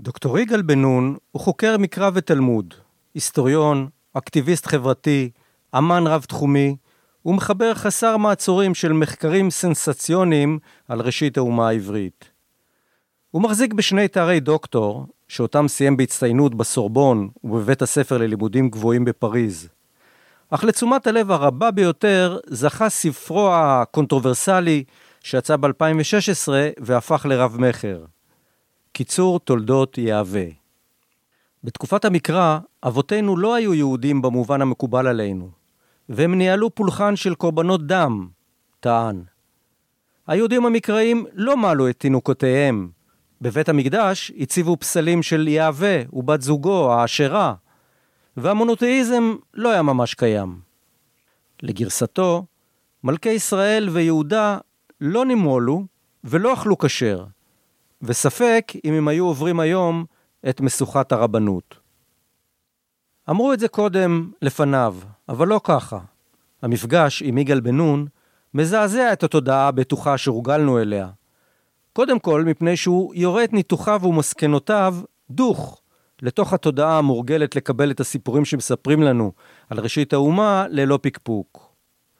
דוקטור יגאל בן נון הוא חוקר מקרא ותלמוד, היסטוריון, אקטיביסט חברתי, אמן רב-תחומי, ומחבר חסר מעצורים של מחקרים סנסציוניים על ראשית האומה העברית. הוא מחזיק בשני תארי דוקטור, שאותם סיים בהצטיינות בסורבון ובבית הספר ללימודים גבוהים בפריז. אך לתשומת הלב הרבה ביותר זכה ספרו הקונטרוברסלי שיצא ב-2016 והפך לרב-מכר. קיצור תולדות יהווה. בתקופת המקרא, אבותינו לא היו יהודים במובן המקובל עלינו, והם ניהלו פולחן של קורבנות דם, טען. היהודים המקראיים לא מעלו את תינוקותיהם. בבית המקדש הציבו פסלים של יהווה ובת זוגו, האשרה, והמונותאיזם לא היה ממש קיים. לגרסתו, מלכי ישראל ויהודה לא נימולו ולא אכלו כשר, וספק אם הם היו עוברים היום את משוכת הרבנות. אמרו את זה קודם לפניו, אבל לא ככה. המפגש עם יגאל בן נון מזעזע את התודעה הבטוחה שהורגלנו אליה. קודם כל, מפני שהוא יורה את ניתוחיו ומסקנותיו דוך לתוך התודעה המורגלת לקבל את הסיפורים שמספרים לנו על ראשית האומה ללא פקפוק.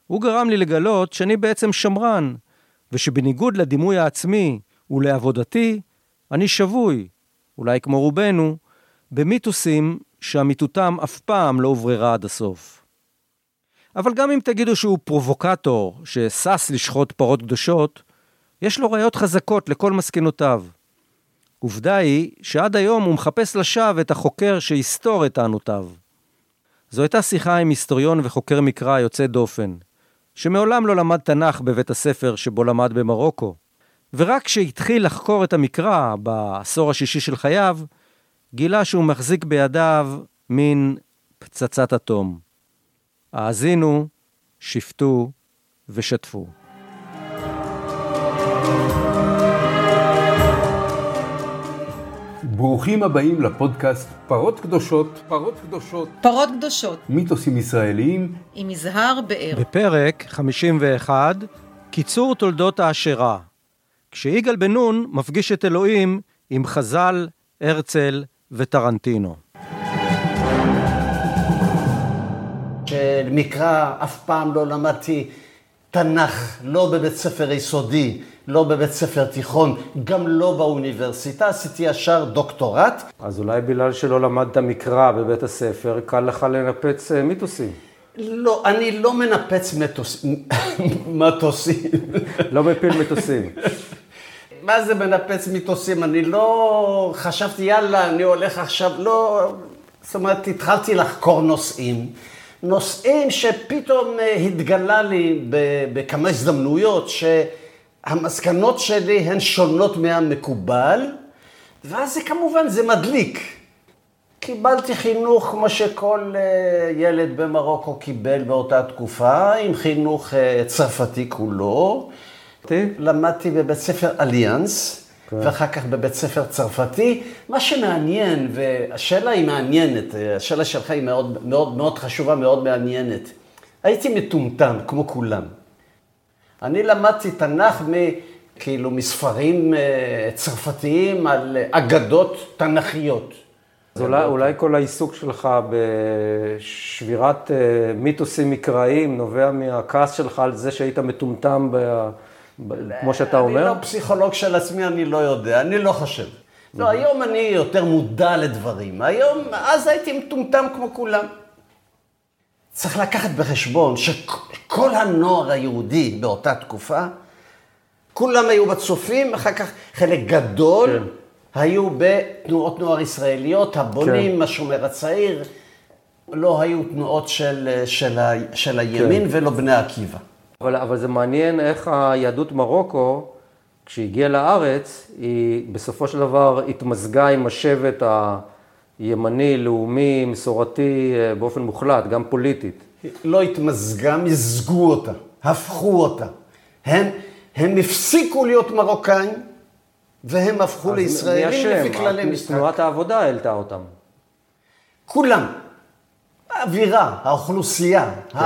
הוא גרם לי לגלות שאני בעצם שמרן, ושבניגוד לדימוי העצמי ולעבודתי, אני שבוי, אולי כמו רובנו, במיתוסים שאמיתותם אף פעם לא הובררה עד הסוף. אבל גם אם תגידו שהוא פרובוקטור ששש לשחוט פרות קדושות, יש לו ראיות חזקות לכל מסקנותיו. עובדה היא שעד היום הוא מחפש לשווא את החוקר שיסתור את טענותיו. זו הייתה שיחה עם היסטוריון וחוקר מקרא יוצא דופן, שמעולם לא למד תנ"ך בבית הספר שבו למד במרוקו. ורק כשהתחיל לחקור את המקרא בעשור השישי של חייו, גילה שהוא מחזיק בידיו מין פצצת אטום. האזינו, שפטו ושתפו. ברוכים הבאים לפודקאסט פרות קדושות, פרות קדושות, פרות קדושות, מיתוסים ישראליים, עם יזהר באר. בפרק 51, קיצור תולדות העשירה. כשיגאל בן נון מפגיש את אלוהים עם חז"ל, הרצל וטרנטינו. מקרא אף פעם לא למדתי תנ"ך, לא בבית ספר יסודי, לא בבית ספר תיכון, גם לא באוניברסיטה, עשיתי ישר דוקטורט. אז אולי בגלל שלא למדת מקרא בבית הספר, קל לך לנפץ אה, מיתוסים. לא, אני לא מנפץ מטוסים. מטוסים. לא מפיל מטוסים. מה זה מנפץ מיתוסים? אני לא חשבתי, יאללה, אני הולך עכשיו, לא... זאת אומרת, התחלתי לחקור נושאים. נושאים שפתאום אה, התגלה לי בכמה הזדמנויות, שהמסקנות שלי הן שונות מהמקובל, ואז זה כמובן, זה מדליק. קיבלתי חינוך כמו שכל אה, ילד במרוקו קיבל באותה תקופה, עם חינוך אה, צרפתי כולו. למדתי בבית ספר אליאנס, כן. ואחר כך בבית ספר צרפתי. מה שמעניין, והשאלה היא מעניינת, השאלה שלך היא מאוד, מאוד, מאוד חשובה, מאוד מעניינת. הייתי מטומטם, כמו כולם. אני למדתי תנ"ך מ... כאילו מספרים אה, צרפתיים על אגדות תנ"כיות. אז אולי, אולי כל העיסוק שלך בשבירת אה, מיתוסים מקראיים נובע מהכעס שלך על זה שהיית מטומטם ב... כמו שאתה אומר? אני לא פסיכולוג של עצמי, אני לא יודע, אני לא חושב. לא, היום אני יותר מודע לדברים. היום, אז הייתי מטומטם כמו כולם. צריך לקחת בחשבון שכל הנוער היהודי באותה תקופה, כולם היו בצופים, אחר כך חלק גדול כן. היו בתנועות נוער ישראליות, הבונים, כן. השומר הצעיר, לא היו תנועות של, של, של הימין כן. ולא בני עקיבא. אבל, אבל זה מעניין איך היהדות מרוקו, כשהגיעה לארץ, היא בסופו של דבר התמזגה עם השבט הימני, לאומי, מסורתי, אה, באופן מוחלט, גם פוליטית. לא התמזגה, מזגו אותה, הפכו אותה. הם, הם הפסיקו להיות מרוקאים, והם הפכו לישראלים לפי כללי משחק. תנועת העבודה העלתה אותם. כולם. האווירה, האוכלוסייה, כן.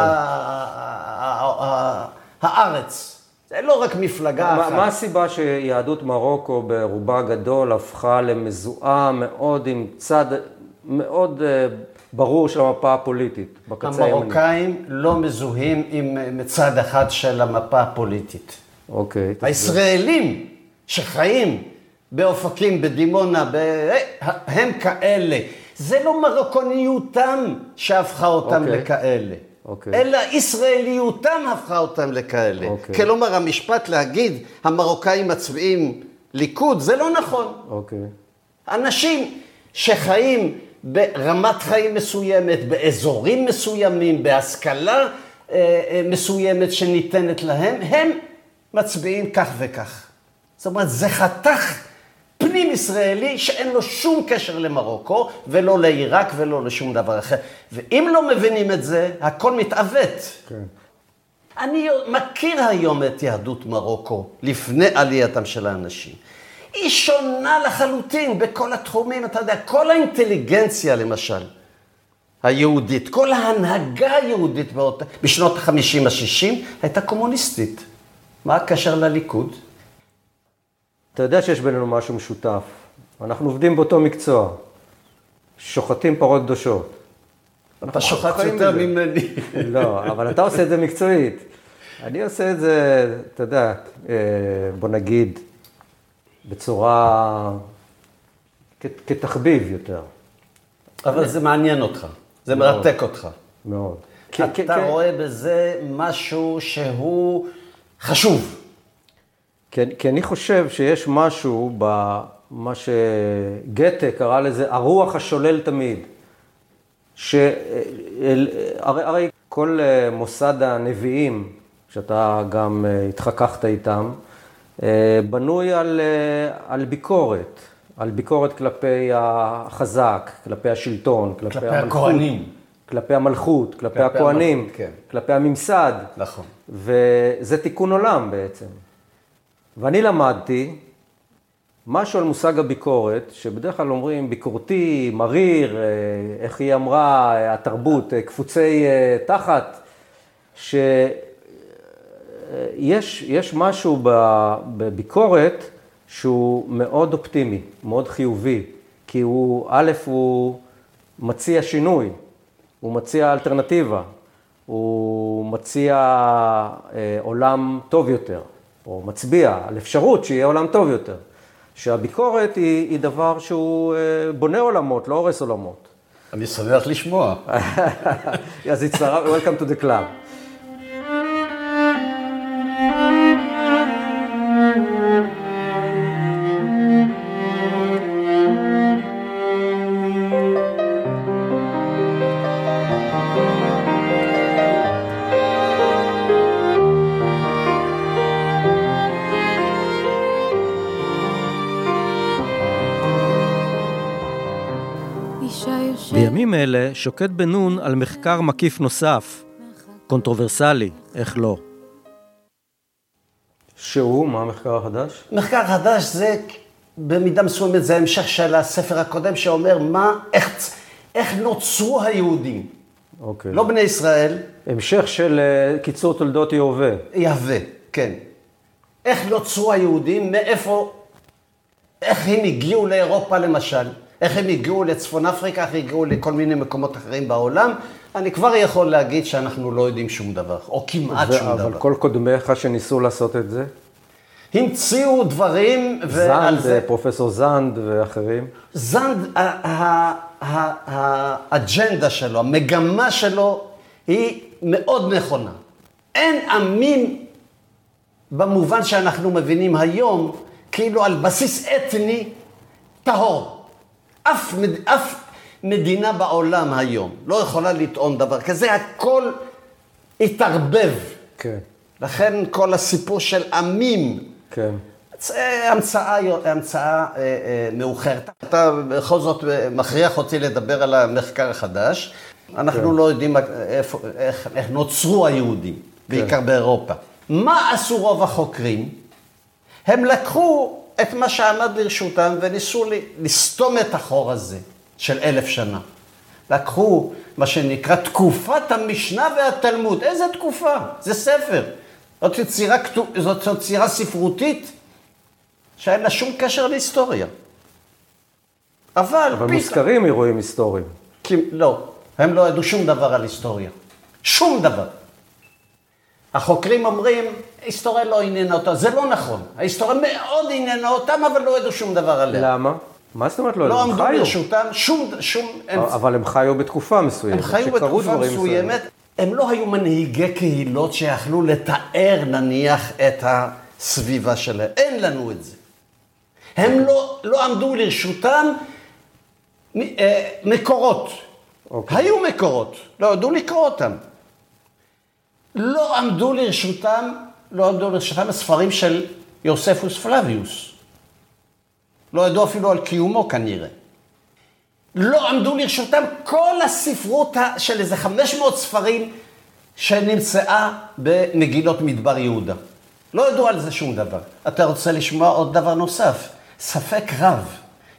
הארץ. זה לא רק מפלגה אחת. מה הסיבה שיהדות מרוקו ברובה הגדול הפכה למזוהה מאוד עם צד מאוד אה, ברור של המפה הפוליטית, בקצה הימני? המרוקאים לא מזוהים עם מצד אחד של המפה הפוליטית. אוקיי. הישראלים שחיים באופקים, בדימונה, ב... הם כאלה. זה לא מרוקניותם שהפכה אותם אוקיי. לכאלה. אוקיי. אלא ישראליותם הפכה אותם לכאלה. אוקיי. כלומר, המשפט להגיד, המרוקאים מצביעים ליכוד, זה לא נכון. אוקיי. אנשים שחיים ברמת חיים מסוימת, באזורים מסוימים, בהשכלה אה, אה, מסוימת שניתנת להם, הם מצביעים כך וכך. זאת אומרת, זה חתך פנים ישראלי שאין לו שום קשר למרוקו, ולא לעיראק ולא לשום דבר אחר. ואם לא מבינים את זה, הכל מתעוות. כן. אני מכיר היום את יהדות מרוקו, לפני עלייתם של האנשים. היא שונה לחלוטין בכל התחומים, אתה יודע, כל האינטליגנציה למשל, היהודית, כל ההנהגה היהודית באות, בשנות ה-50 ה-60 הייתה קומוניסטית. מה הקשר לליכוד? אתה יודע שיש בינינו משהו משותף. אנחנו עובדים באותו מקצוע. שוחטים פרות קדושות. אתה שוחט יותר. ממני. לא, אבל אתה עושה את זה מקצועית. אני עושה את זה, אתה יודע, אה, בוא נגיד, בצורה, כ- כתחביב יותר, אבל זה מעניין אותך, זה מאוד. מרתק אותך. מאוד. אתה רואה בזה משהו שהוא חשוב. כי, כי אני חושב שיש משהו במה שגתה קרא לזה הרוח השולל תמיד. שהרי הרי כל אה, מוסד הנביאים, שאתה גם אה, התחככת איתם, אה, בנוי על, על ביקורת, על ביקורת כלפי החזק, כלפי השלטון, כלפי, כלפי המלכות, הכהנים. כלפי המלכות, כלפי, כלפי הכהנים, המלכות, כן. כלפי הממסד. נכון. וזה תיקון עולם בעצם. ואני למדתי משהו על מושג הביקורת, שבדרך כלל אומרים ביקורתי, מריר, אה, איך היא אמרה, אה, התרבות, אה, קפוצי תחת, שיש יש משהו בביקורת שהוא מאוד אופטימי, מאוד חיובי, כי הוא, א', הוא מציע שינוי, הוא מציע אלטרנטיבה, הוא מציע עולם טוב יותר, או מצביע על אפשרות שיהיה עולם טוב יותר. שהביקורת היא, היא דבר שהוא אה, בונה עולמות, לא הורס עולמות. אני שמח לשמוע. אז הצטרף, Welcome to the club. אלה שוקד בן נון על מחקר מקיף נוסף, קונטרוברסלי, איך לא. שהוא, מה המחקר החדש? מחקר חדש זה במידה מסוימת זה המשך של הספר הקודם שאומר מה, איך, איך נוצרו היהודים. אוקיי. לא בני ישראל, המשך של אה, קיצור תולדות יהווה. יהווה, כן. איך נוצרו היהודים, מאיפה, איך הם הגיעו לאירופה למשל, איך הם הגיעו לצפון אפריקה, איך הגיעו לכל מיני מקומות אחרים בעולם. אני כבר יכול להגיד שאנחנו לא יודעים שום דבר, או כמעט ו- שום אבל דבר. כל קודמיך שניסו לעשות את זה? המציאו דברים, ועל זנד, זה... אה, פרופסור זנד ואחרים? זנד, האג'נדה שלו, המגמה שלו, היא מאוד נכונה. אין עמים במובן שאנחנו מבינים היום, כאילו על בסיס אתני טהור. אף, מד- אף מדינה בעולם היום לא יכולה לטעון דבר כזה, הכל התערבב. כן. לכן כל הסיפור של עמים, כן. זה המצאה, המצאה אה, אה, מאוחרת. אתה בכל זאת מכריח אותי לדבר על המחקר החדש. אנחנו כן. לא יודעים איפה, איך, איך נוצרו היהודים, בעיקר באירופה. מה עשו רוב החוקרים? הם לקחו את מה שעמד לרשותם וניסו לסתום את החור הזה של אלף שנה. לקחו מה שנקרא תקופת המשנה והתלמוד. איזה תקופה? זה ספר. זאת יצירה, זאת יצירה ספרותית שאין לה שום קשר להיסטוריה. אבל, אבל פתאום... מוזכרים אירועים היסטוריים. כי לא, הם לא ידעו שום דבר על היסטוריה. שום דבר. החוקרים אומרים, היסטוריה לא עניינה אותם. זה לא נכון. ההיסטוריה מאוד עניינה אותם, אבל לא ידעו שום דבר עליה. למה? מה זאת אומרת לא לא ידעו? הם עמדו חיו. לרשותם שום... שום אבל הם חיו בתקופה מסוימת. הם חיו בתקופה מסוימת. הם לא היו מנהיגי קהילות שיכלו לתאר, נניח, את הסביבה שלהם. אין לנו את זה. הם לא, לא עמדו לרשותם אה, מקורות. אוקיי. היו מקורות, לא ידעו לקרוא אותם. לא עמדו לרשותם, לא עמדו לרשותם הספרים של יוספוס פלביוס. לא ידעו אפילו על קיומו כנראה. לא עמדו לרשותם כל הספרות של איזה 500 ספרים שנמצאה במגילות מדבר יהודה. לא ידעו על זה שום דבר. אתה רוצה לשמוע עוד דבר נוסף? ספק רב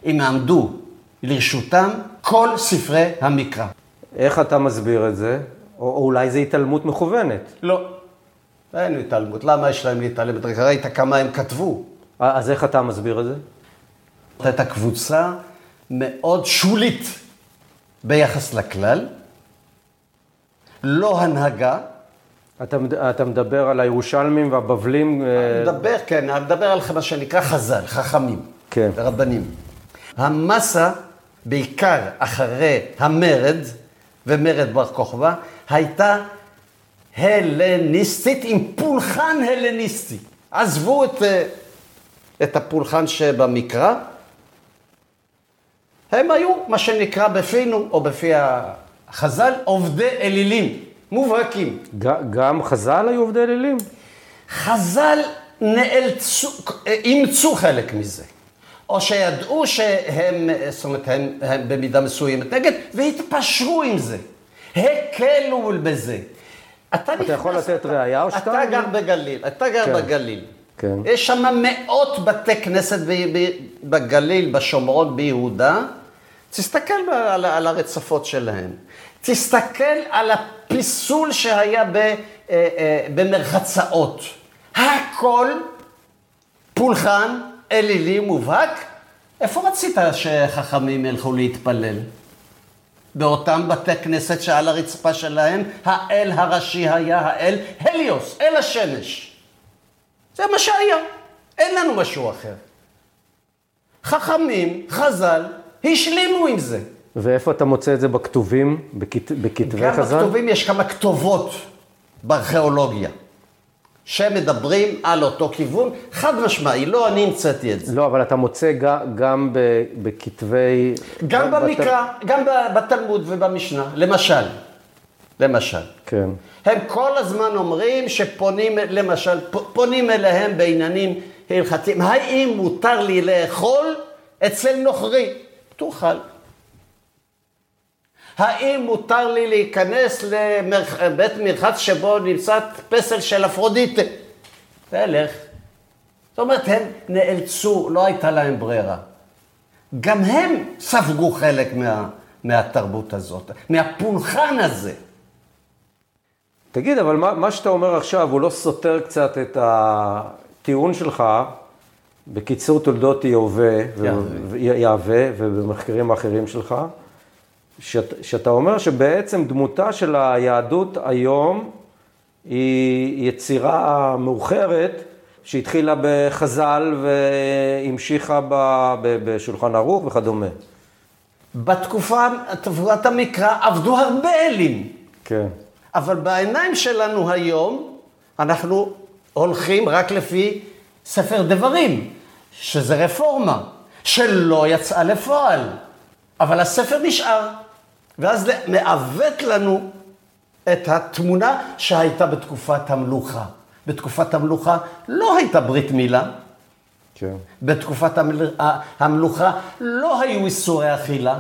אם עמדו לרשותם כל ספרי המקרא. איך אתה מסביר את זה? או, או אולי זו התעלמות מכוונת. לא. אין התעלמות. למה יש להם להתעלם? רק ראית כמה הם כתבו. אז איך אתה מסביר את זה? זאת הייתה קבוצה מאוד שולית ביחס לכלל, לא הנהגה. אתה, אתה מדבר על הירושלמים והבבלים? אה, מדבר, כן, אני מדבר על מה שנקרא חז"ל, חכמים, כן. רבנים. המסה, בעיקר אחרי המרד ומרד בר כוכבא, הייתה הלניסטית עם פולחן הלניסטי. עזבו את, אה, את הפולחן שבמקרא, הם היו מה שנקרא בפינו, או בפי החז"ל, עובדי אלילים, מובהקים. ג- גם חז"ל היו עובדי אלילים? חז"ל נאלצו, אימצו חלק מזה. או שידעו שהם, זאת אומרת, הם, הם במידה מסוימת נגד, והתפשרו עם זה. הקלו בזה. אתה, אתה יכול לתת ראייה או אתה שתיים? גר בגליל, אתה גר כן. בגליל. כן. יש שם מאות בתי כנסת ב, ב, בגליל, בשומרון, ביהודה. תסתכל על, על הרצפות שלהם. תסתכל על הפיסול שהיה ב, אה, אה, במרחצאות. הכל פולחן אלילי מובהק. איפה רצית שחכמים ילכו להתפלל? באותם בתי כנסת שעל הרצפה שלהם האל הראשי היה האל הליוס, אל השמש. זה מה שהיה, אין לנו משהו אחר. חכמים, חז"ל, השלימו עם זה. ואיפה אתה מוצא את זה בכתובים, בכת, בכתבי גם חז"ל? בכתובים יש כמה כתובות בארכיאולוגיה, שמדברים על אותו כיוון, חד משמעי, לא אני המצאתי את זה. לא, אבל אתה מוצא גם ב- בכתבי... גם בת- במקרא, גם ב- בתלמוד ובמשנה, למשל, למשל. כן. הם כל הזמן אומרים שפונים, למשל, פונים אליהם בעניינים הלכתיים. האם מותר לי לאכול אצל נוכרי? תאכל. האם מותר לי להיכנס לבית מרחץ שבו נמצא פסל של אפרודיטה? תלך. זאת אומרת, הם נאלצו, לא הייתה להם ברירה. גם הם ספגו חלק מה, מהתרבות הזאת, מהפולחן הזה. תגיד, אבל מה, מה שאתה אומר עכשיו, הוא לא סותר קצת את הטיעון שלך בקיצור תולדות יהווה, יהווה ובמחקרים האחרים שלך, שאת, שאתה אומר שבעצם דמותה של היהדות היום היא יצירה מאוחרת שהתחילה בחז"ל והמשיכה ב, ב, בשולחן ערוך וכדומה. בתקופה, תבואת המקרא, עבדו הרבה אלים. כן. אבל בעיניים שלנו היום, אנחנו הולכים רק לפי ספר דברים, שזה רפורמה, שלא יצאה לפועל. אבל הספר נשאר, ואז מעוות לנו את התמונה שהייתה בתקופת המלוכה. בתקופת המלוכה לא הייתה ברית מילה, כן, בתקופת המל... המלוכה לא היו איסורי אכילה,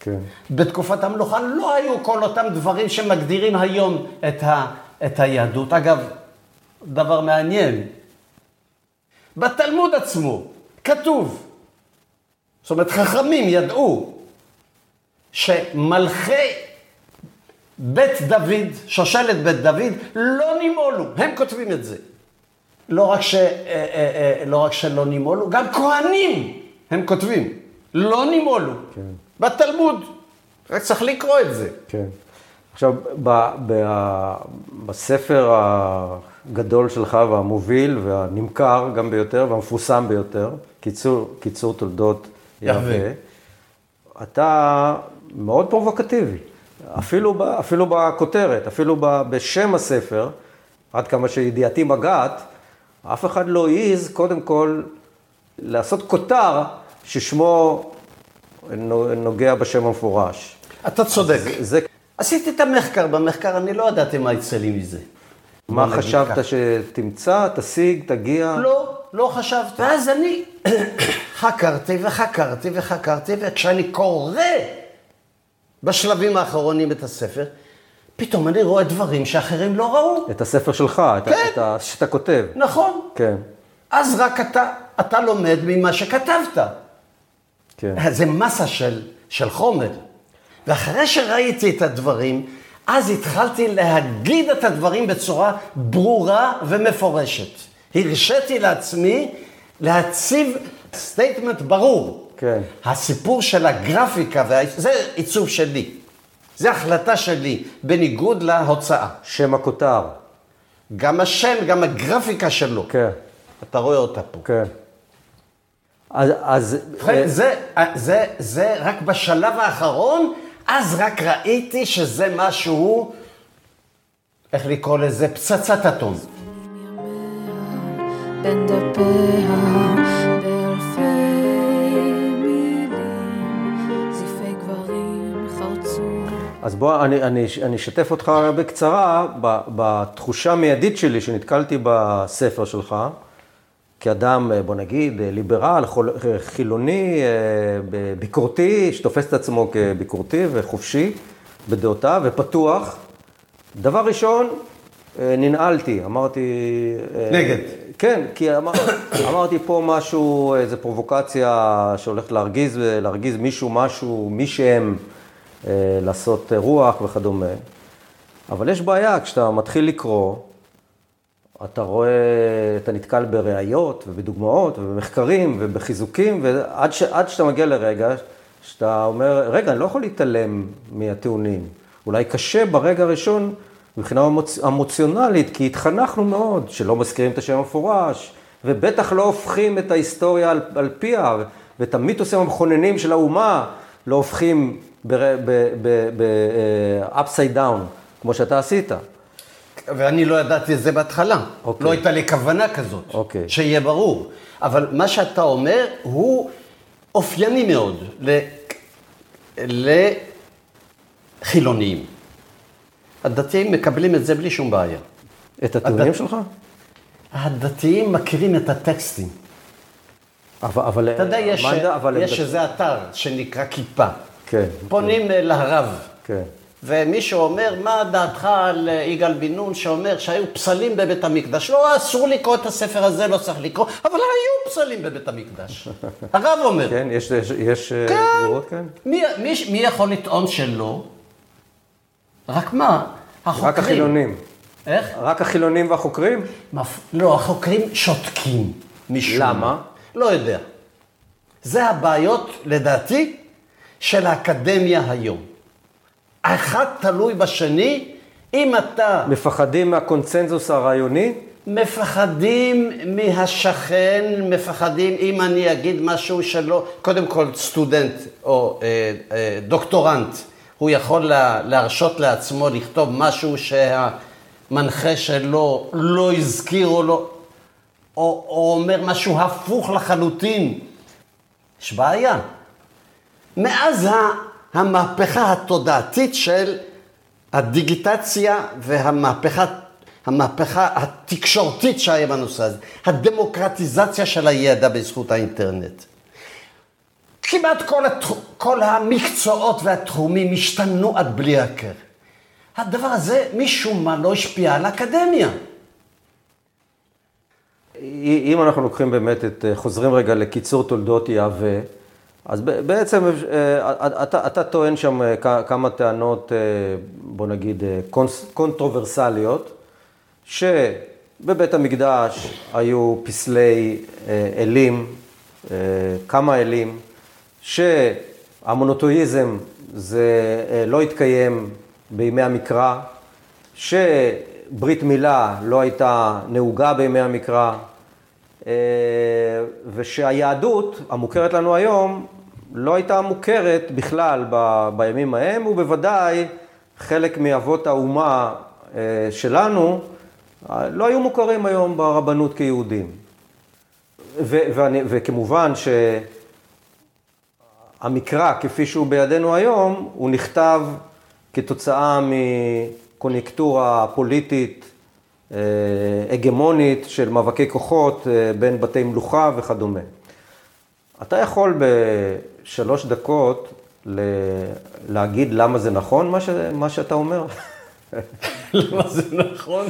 כן. בתקופת המלוכה לא היו כל אותם דברים שמגדירים היום את, ה, את היהדות. אגב, דבר מעניין, בתלמוד עצמו כתוב, זאת אומרת, חכמים ידעו שמלכי בית דוד, שושלת בית דוד, לא נימולו, הם כותבים את זה. לא רק, ש, אה, אה, אה, לא רק שלא נימולו, גם כהנים, הם כותבים, לא נימולו. כן. בתלמוד, רק צריך לקרוא את זה. כן. עכשיו, ב, ב, בספר הגדול שלך והמוביל והנמכר גם ביותר והמפורסם ביותר, קיצור, קיצור תולדות יהווה. יהווה, אתה מאוד פרובוקטיבי. אפילו, ב, אפילו בכותרת, אפילו ב, בשם הספר, עד כמה שידיעתי מגעת, אף אחד לא העז קודם כל לעשות כותר ששמו נוגע בשם המפורש. אתה צודק. זה, עשיתי את המחקר, במחקר אני לא ידעתי מה יצא לי מזה. מה חשבת ככה. שתמצא, תשיג, תגיע? לא, לא חשבתי. ואז אני חקרתי וחקרתי וחקרתי, וכשאני קורא בשלבים האחרונים את הספר, פתאום אני רואה דברים שאחרים לא ראו. את הספר שלך, את, כן. את ה... שאתה כותב. נכון. כן, אז רק אתה, אתה לומד ממה שכתבת. כן. זה מסה של, של חומר. ואחרי שראיתי את הדברים, אז התחלתי להגיד את הדברים בצורה ברורה ומפורשת. הרשיתי לעצמי להציב statement ברור. כן. הסיפור של הגרפיקה, וה... זה עיצוב שלי. זה החלטה שלי, בניגוד להוצאה. שם הכותר. גם השם, גם הגרפיקה שלו. כן, אתה רואה אותה פה. כן. אז, אז ובכן, זה, זה, זה רק בשלב האחרון, אז רק ראיתי שזה משהו, איך לקרוא לזה? פצצת אטום. בין דפיה, אז בוא, אני, אני, אני אשתף אותך בקצרה בתחושה המיידית שלי שנתקלתי בספר שלך, כאדם, בוא נגיד, ליברל, חול- חילוני, אה, ב- ביקורתי, שתופס את עצמו כביקורתי וחופשי בדעותיו ופתוח. דבר ראשון, אה, ננעלתי, אמרתי... אה, נגד. כן, כי אמר, אמרתי פה משהו, איזו פרובוקציה שהולכת להרגיז, להרגיז מישהו, משהו, מי שהם, אה, לעשות רוח וכדומה. אבל יש בעיה, כשאתה מתחיל לקרוא, אתה רואה, אתה נתקל בראיות ובדוגמאות ובמחקרים ובחיזוקים, ועד ש, שאתה מגיע לרגע שאתה אומר, רגע, אני לא יכול להתעלם מהטיעונים. אולי קשה ברגע הראשון מבחינה אמוצ... אמוציונלית, כי התחנכנו מאוד שלא מזכירים את השם המפורש, ובטח לא הופכים את ההיסטוריה על, על פיה, ואת המיתוסים המכוננים של האומה לא הופכים ב-upside down, כמו שאתה עשית. ואני לא ידעתי את זה בהתחלה. אוקיי. לא הייתה לי כוונה כזאת. אוקיי. שיהיה ברור. אבל מה שאתה אומר הוא אופייני מאוד ל... לחילוניים. הדתיים מקבלים את זה בלי שום בעיה. את הטיעונים הדת- שלך? הדתיים מכירים את הטקסטים. אבל, אתה יודע, יש, מה העמדה? אבל יש איזה אתר שנקרא כיפה. כן. פונים אה, לרב, כן. ומישהו אומר, מה דעתך על אה, יגאל בן נון שאומר שהיו פסלים בבית המקדש? לא, אסור לקרוא את הספר הזה, לא צריך לקרוא, אבל היו פסלים בבית המקדש. הרב אומר. כן, יש, יש, יש אה, כן. תגובות כאן? מי, מי, מי יכול לטעון שלא? רק מה? החוקרים. רק החילונים. איך? רק החילונים והחוקרים? מפ... לא, החוקרים שותקים. משום למה? מה. לא יודע. זה הבעיות, לדעתי, של האקדמיה היום. אחד תלוי בשני, אם אתה מפחדים מהקונצנזוס הרעיוני? מפחדים מהשכן, מפחדים אם אני אגיד משהו שלא, קודם כל סטודנט או אה, אה, דוקטורנט, הוא יכול לה, להרשות לעצמו לכתוב משהו שהמנחה שלו לא הזכיר או לא, או, או אומר משהו הפוך לחלוטין. יש בעיה. מאז המהפכה התודעתית של הדיגיטציה והמהפכה המהפכה התקשורתית שהיה בנושא הזה, הדמוקרטיזציה של הידע בזכות האינטרנט. כמעט כל, התח... כל המקצועות והתחומים השתנו עד בלי הכר. הדבר הזה משום מה לא השפיע על האקדמיה. אם אנחנו לוקחים באמת את, חוזרים רגע לקיצור תולדות יהווה, אז בעצם אה, אתה, אתה טוען שם אה, כמה טענות, אה, בוא נגיד, אה, קונטרוברסליות, שבבית המקדש היו פסלי אה, אלים, אה, כמה אלים, שהמונותואיזם זה אה, לא התקיים בימי המקרא, שברית מילה לא הייתה נהוגה בימי המקרא, אה, ושהיהדות המוכרת לנו היום לא הייתה מוכרת בכלל ב- בימים ההם, ובוודאי חלק מאבות האומה אה, שלנו אה, לא היו מוכרים היום ברבנות כיהודים. ו- ואני, וכמובן שהמקרא כפי שהוא בידינו היום, הוא נכתב כתוצאה מקוניונקטורה פוליטית אה, הגמונית של מאבקי כוחות בין בתי מלוכה וכדומה. אתה יכול בשלוש דקות ל- להגיד למה זה נכון מה, ש... מה שאתה אומר? למה זה נכון?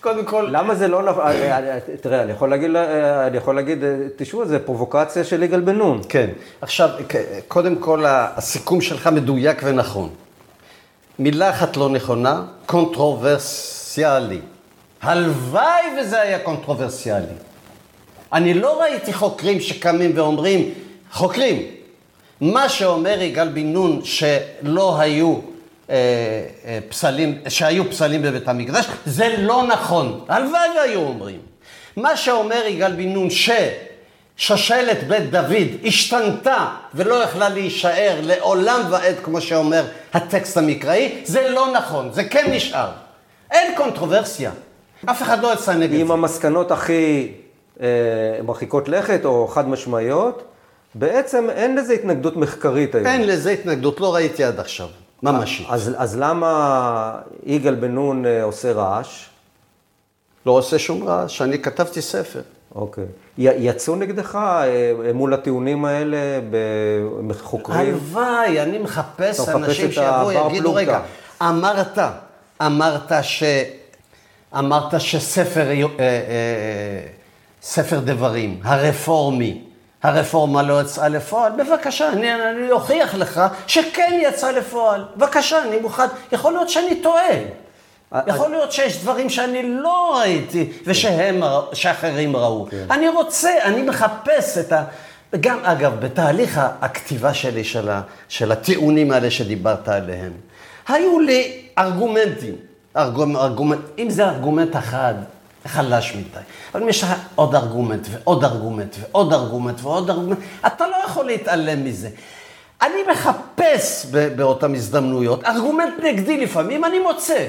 קודם כל, למה זה לא נכון? אה, אה, תראה, אני יכול להגיד, אה, אני יכול להגיד, אה, תשמעו, זה פרובוקציה של יגאל בן נון. כן. עכשיו, כ- קודם כל, הסיכום שלך מדויק ונכון. מילה אחת לא נכונה, קונטרוברסיאלי. הלוואי וזה היה קונטרוברסיאלי. אני לא ראיתי חוקרים שקמים ואומרים, חוקרים, מה שאומר יגאל בן נון שלא היו אה, אה, פסלים, שהיו פסלים בבית המקדש, זה לא נכון. הלוואי והיו אומרים. מה שאומר יגאל בן נון ששושלת בית דוד השתנתה ולא יכלה להישאר לעולם ועד, כמו שאומר הטקסט המקראי, זה לא נכון, זה כן נשאר. אין קונטרוברסיה. אף אחד לא יצא נגד עם זה. המסקנות הכי אה, מרחיקות לכת או חד משמעיות, בעצם אין לזה התנגדות מחקרית היום. אין לזה התנגדות, לא ראיתי עד עכשיו. ממשית. אז, אז למה יגאל בן נון אה, עושה רעש? לא עושה שום רעש, אני כתבתי ספר. אוקיי. י- יצאו נגדך אה, מול הטיעונים האלה בחוקרים? הלוואי, אני מחפש אנשים שיבואו, יגידו. רגע, אמרת, אמרת ש... אמרת שספר, אה, ספר דברים, הרפורמי, הרפורמה לא יצאה לפועל, בבקשה, אני, אני אוכיח לך שכן יצא לפועל. בבקשה, אני מוכן, יכול להיות שאני טועה. יכול להיות שיש דברים שאני לא ראיתי ושהם, שאחרים ראו. אני רוצה, אני מחפש את ה... גם, אגב, בתהליך הכתיבה שלי, של, ה, של הטיעונים האלה שדיברת עליהם, היו לי ארגומנטים. ארגומ, ארגומנט, אם זה ארגומנט אחד, חלש מדי. אבל אם יש לך עוד ארגומנט ועוד ארגומנט ועוד ארגומנט ועוד ארגומנט, אתה לא יכול להתעלם מזה. אני מחפש באותן הזדמנויות, ארגומנט נגדי לפעמים, אני מוצא.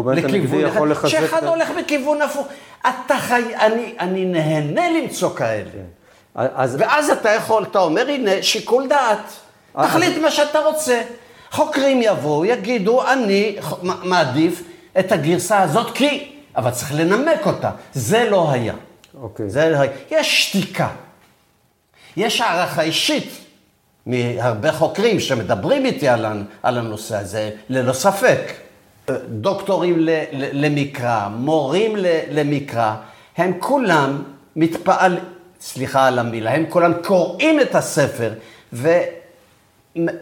הנגדי אחד, שאחד את הולך בכיוון הפוך. אתה חי... אני, אני נהנה למצוא כאלה. אז, ואז אתה יכול, אתה אומר, הנה, שיקול דעת. אה, תחליט מה שאתה רוצה. חוקרים יבואו, יגידו, אני מעדיף את הגרסה הזאת כי... אבל צריך לנמק אותה. זה לא היה. אוקיי. זה לא היה. יש שתיקה. יש הערכה אישית מהרבה חוקרים שמדברים איתי על, על הנושא הזה, ללא ספק. דוקטורים ל, ל, למקרא, מורים ל, למקרא, הם כולם מתפעל, סליחה על המילה, הם כולם קוראים את הספר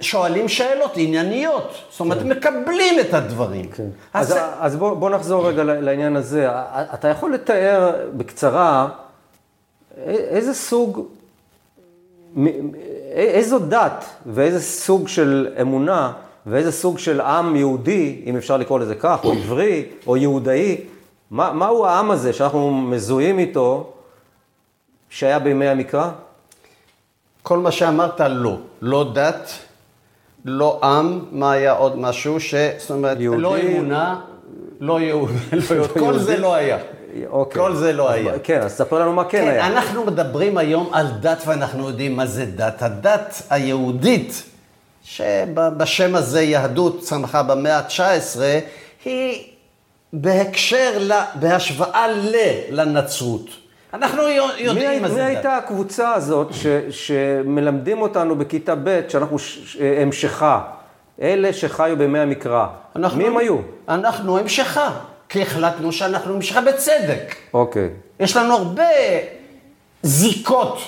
ושואלים שאלות ענייניות. זאת אומרת, מקבלים את הדברים. כן. אז אז, זה- אז בוא, בוא נחזור רגע לעניין הזה. אתה יכול לתאר בקצרה איזה סוג, איזו דת ואיזה סוג של אמונה ואיזה סוג של עם יהודי, אם אפשר לקרוא לזה כך, או עברי, או יהודאי, מה, מהו העם הזה שאנחנו מזוהים איתו, שהיה בימי המקרא? כל מה שאמרת, לא. לא דת, לא עם, מה היה עוד משהו ש... זאת אומרת, יהודי. לא אמונה, לא יהודי, לא יהודי. כל זה לא היה. אוקיי. כל זה לא היה. כן, אז ספר לנו מה כן כן, היה. אנחנו מדברים היום על דת ואנחנו יודעים מה זה דת. הדת היהודית, שבשם הזה יהדות צמחה במאה ה-19, היא בהקשר, ל, בהשוואה ל, לנצרות. אנחנו יודעים מי, מה מי זה דת. הייתה הקבוצה הזאת ש, שמלמדים אותנו בכיתה ב' שאנחנו ש, המשכה? אלה שחיו בימי המקרא. אנחנו- מי הם היו? אנחנו המשכה, כי החלטנו שאנחנו המשכה בצדק. אוקיי. יש לנו הרבה זיקות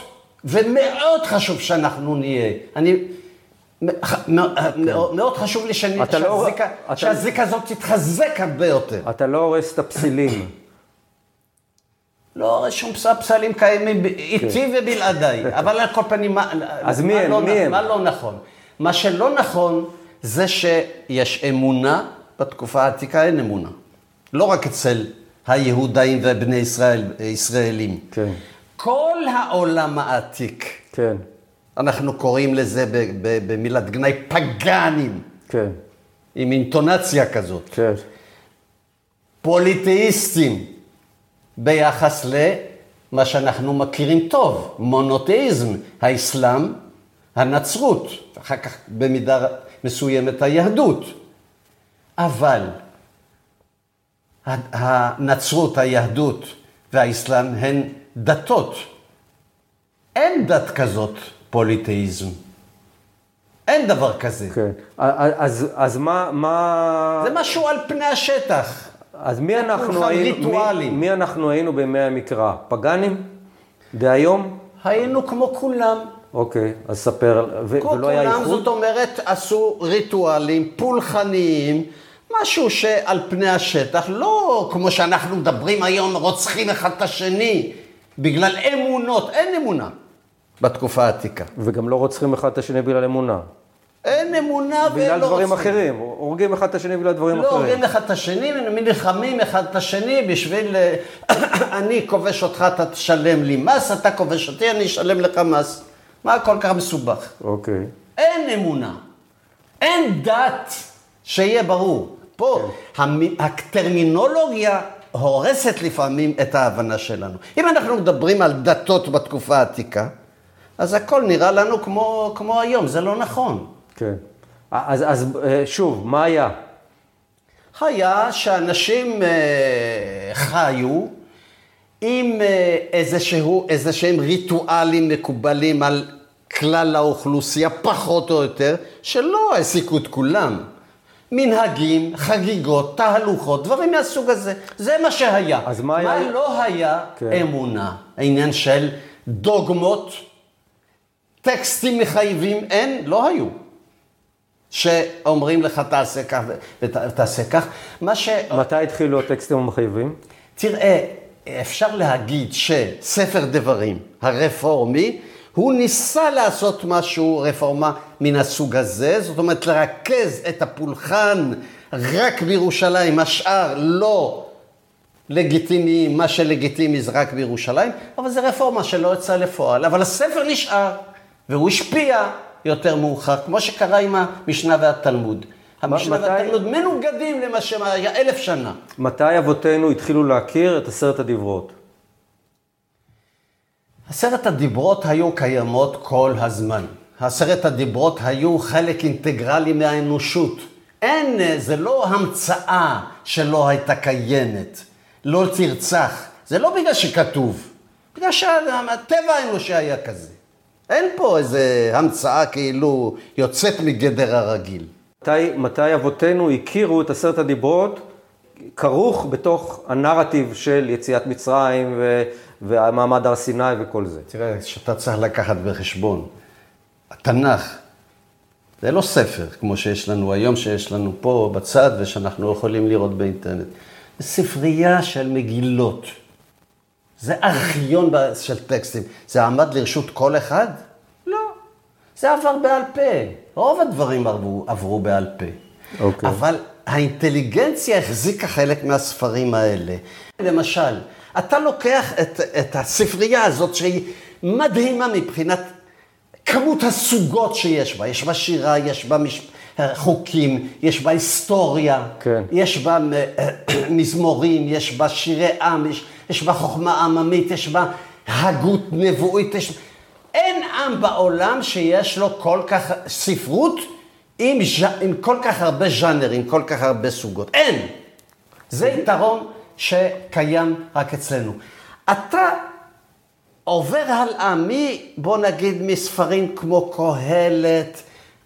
ומאוד חשוב שאנחנו נהיה. אני... מאוד מאוד חשוב לי לא- שהזיקה הזאת תתחזק הרבה יותר. אתה לא הורס את הפסילים. לא, שום פס- פסלים קיימים ב- איתי ובלעדיי, אבל על כל פנים, מה, כן. אז מה מי הם? לא, מי נכ- הם? מה לא נכון? מה שלא נכון זה שיש אמונה, בתקופה העתיקה אין אמונה. לא רק אצל היהודאים ובני ישראל, ישראלים. כן. כל העולם העתיק, כן, אנחנו קוראים לזה במילת גנאי פגאנים, כן, עם אינטונציה כזאת. כן. פוליתאיסטים ביחס למה שאנחנו מכירים טוב, מונותאיזם, האסלאם, הנצרות, אחר כך במידה מסוימת היהדות. אבל הנצרות, היהדות והאסלאם הן דתות. אין דת כזאת פוליתאיזם. אין דבר כזה. כן. אז, אז מה, מה... זה משהו על פני השטח. אז מי אנחנו היינו. מי, מי אנחנו היינו בימי המקרא? פגאנים? דהיום? היינו כמו כולם. אוקיי, אז ספר, ו- כמו ולא היה כולם, איחוד? זאת אומרת, עשו ריטואלים פולחניים, משהו שעל פני השטח, לא כמו שאנחנו מדברים היום, רוצחים אחד את השני, בגלל אמונות, אין אמונה בתקופה העתיקה. וגם לא רוצחים אחד את השני בגלל אמונה. אין אמונה בגלל ולא דברים רוצחים. אחרים, הורגים אחד את השני בגלל דברים לא אחרים. הורגים אחד את השני, נלחמים אחד את השני בשביל, אה, אני כובש אותך, אתה תשלם לי מס, אתה כובש אותי, אני אשלם לך מס. מה כל כך מסובך? אוקיי. אין אמונה, אין דת, שיהיה ברור. פה המ- הטרמינולוגיה הורסת לפעמים את ההבנה שלנו. אם אנחנו מדברים על דתות בתקופה העתיקה, אז הכל נראה לנו כמו, כמו היום, זה לא נכון. כן. אז, אז אה, שוב, מה היה? היה שאנשים אה, חיו עם אה, איזשהו, איזה שהם ריטואלים מקובלים על כלל האוכלוסייה, פחות או יותר, שלא העסיקו את כולם. מנהגים, חגיגות, תהלוכות, דברים מהסוג הזה. זה מה שהיה. אז מה היה- מה לא היה? כן. אמונה. העניין של דוגמות, טקסטים מחייבים, אין, לא היו. שאומרים לך תעשה כך ות- ותעשה כך. מה ש... מתי התחילו הטקסטים המחייבים? תראה, אפשר להגיד שספר דברים הרפורמי, הוא ניסה לעשות משהו, רפורמה מן הסוג הזה, זאת אומרת לרכז את הפולחן רק בירושלים, השאר לא לגיטימיים, מה שלגיטימי זה רק בירושלים, אבל זו רפורמה שלא יצאה לפועל, אבל הספר נשאר, והוא השפיע יותר מאוחר, כמו שקרה עם המשנה והתלמוד. המשנה מתי- והתלמוד מנוגדים למה שהיה אלף שנה. מתי אבותינו התחילו להכיר את עשרת הדיברות? עשרת הדיברות היו קיימות כל הזמן. עשרת הדיברות היו חלק אינטגרלי מהאנושות. אין, זה לא המצאה שלא הייתה קיימת. לא תרצח. זה לא בגלל שכתוב, בגלל שהטבע האנושי היה כזה. אין פה איזה המצאה כאילו יוצאת מגדר הרגיל. מתי, מתי אבותינו הכירו את עשרת הדיברות כרוך בתוך הנרטיב של יציאת מצרים ו, והמעמד הר סיני וכל זה? תראה, שאתה צריך לקחת בחשבון, התנ"ך זה לא ספר כמו שיש לנו היום, שיש לנו פה בצד ושאנחנו יכולים לראות באינטרנט. זה ספרייה של מגילות. זה ארכיון של טקסטים. זה עמד לרשות כל אחד? לא. זה עבר בעל פה. רוב הדברים עברו, עברו בעל פה. אוקיי. אבל האינטליגנציה החזיקה חלק מהספרים האלה. למשל, אתה לוקח את, את הספרייה הזאת שהיא מדהימה מבחינת כמות הסוגות שיש בה. יש בה שירה, יש בה מש... חוקים, יש בה היסטוריה, כן. יש בה מזמורים, יש בה שירי עם, יש, יש בה חוכמה עממית, יש בה הגות נבואית. יש... אין עם בעולם שיש לו כל כך ספרות עם, ז'... עם כל כך הרבה ז'אנרים, כל כך הרבה סוגות. אין. זה יתרון שקיים רק אצלנו. אתה עובר הלאה מ... בוא נגיד מספרים כמו קהלת,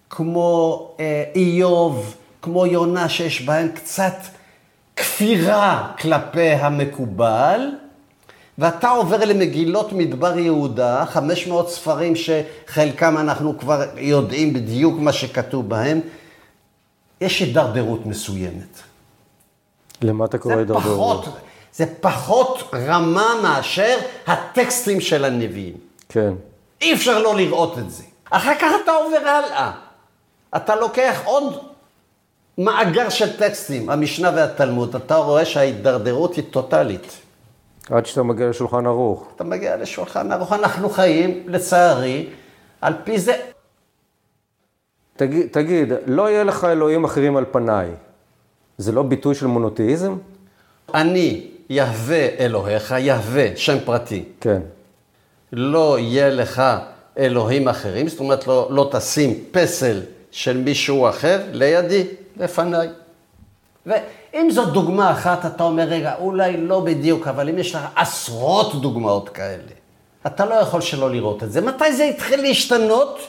כמו אה, איוב, כמו יונה, שיש בהם קצת כפירה כלפי המקובל, ואתה עובר למגילות מדבר יהודה, 500 ספרים שחלקם אנחנו כבר יודעים בדיוק מה שכתוב בהם, יש הידרדרות מסוימת. למה אתה קורא הידרדרות? זה פחות רמה מאשר הטקסטים של הנביאים. כן. אי אפשר לא לראות את זה. אחר כך אתה עובר הלאה. אתה לוקח עוד מאגר של טקסטים, המשנה והתלמוד, אתה רואה שההידרדרות היא טוטאלית. עד שאתה מגיע לשולחן ערוך. אתה מגיע לשולחן ערוך, אנחנו חיים, לצערי, על פי זה. תגיד, תגיד, לא יהיה לך אלוהים אחרים על פניי. זה לא ביטוי של מונותאיזם? אני יהווה אלוהיך, יהווה, שם פרטי. כן. לא יהיה לך אלוהים אחרים, זאת אומרת, לא, לא תשים פסל של מישהו אחר לידי, לפניי. ואם זאת דוגמה אחת, אתה אומר, רגע, אולי לא בדיוק, אבל אם יש לך עשרות דוגמאות כאלה, אתה לא יכול שלא לראות את זה. מתי זה התחיל להשתנות?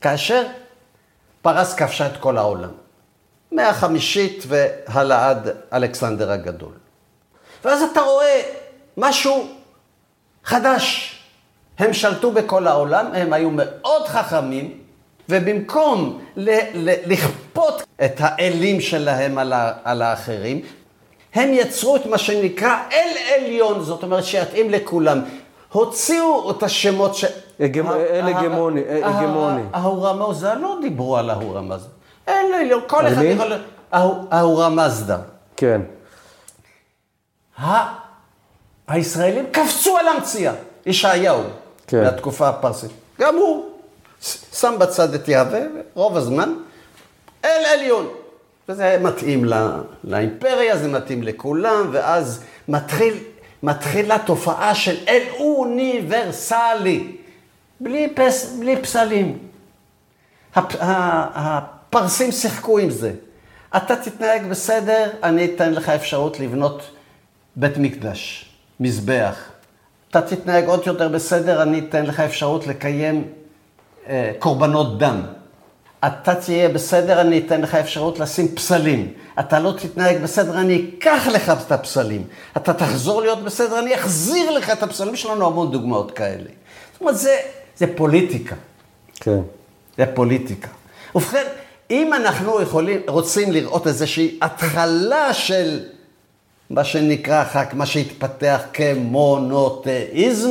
כאשר פרס כבשה את כל העולם. מהחמישית והלאה עד אלכסנדר הגדול. ואז אתה רואה משהו חדש. הם שלטו בכל העולם, הם היו מאוד חכמים, ובמקום ל- ל- לכפות את האלים שלהם על, ה- על האחרים, הם יצרו את מה שנקרא אל עליון, זאת אומרת שיתאים לכולם. הוציאו את השמות ש... הגמ- אל הגמוני, אה, הגמוני. ההורמוזה, לא דיברו על ההורמזה. אל עליון, כל אחד? יכול... ההוא- ההורמזדה. כן. ה- הישראלים קפצו על המציאה, ישעיהו, כן. מהתקופה הפרסית. גם הוא שם בצד את יהווה, רוב הזמן, אל עליון. וזה מתאים ל- לאימפריה, זה מתאים לכולם, ואז מתחיל, מתחילה תופעה של אל אוניברסלי, בלי, פס, בלי פסלים. הפ- הפרסים שיחקו עם זה. אתה תתנהג בסדר, אני אתן לך אפשרות לבנות בית מקדש, מזבח. אתה תתנהג עוד יותר בסדר, אני אתן לך אפשרות לקיים קורבנות דם. אתה תהיה בסדר, אני אתן לך אפשרות לשים פסלים. אתה לא תתנהג בסדר, אני אקח לך את הפסלים. אתה תחזור להיות בסדר, אני אחזיר לך את הפסלים. יש לנו המון דוגמאות כאלה. זאת אומרת, זה, זה פוליטיקה. כן. זה פוליטיקה. ובכן, אם אנחנו יכולים, רוצים לראות איזושהי התחלה של מה שנקרא אחר כך, מה שהתפתח כמונותאיזם,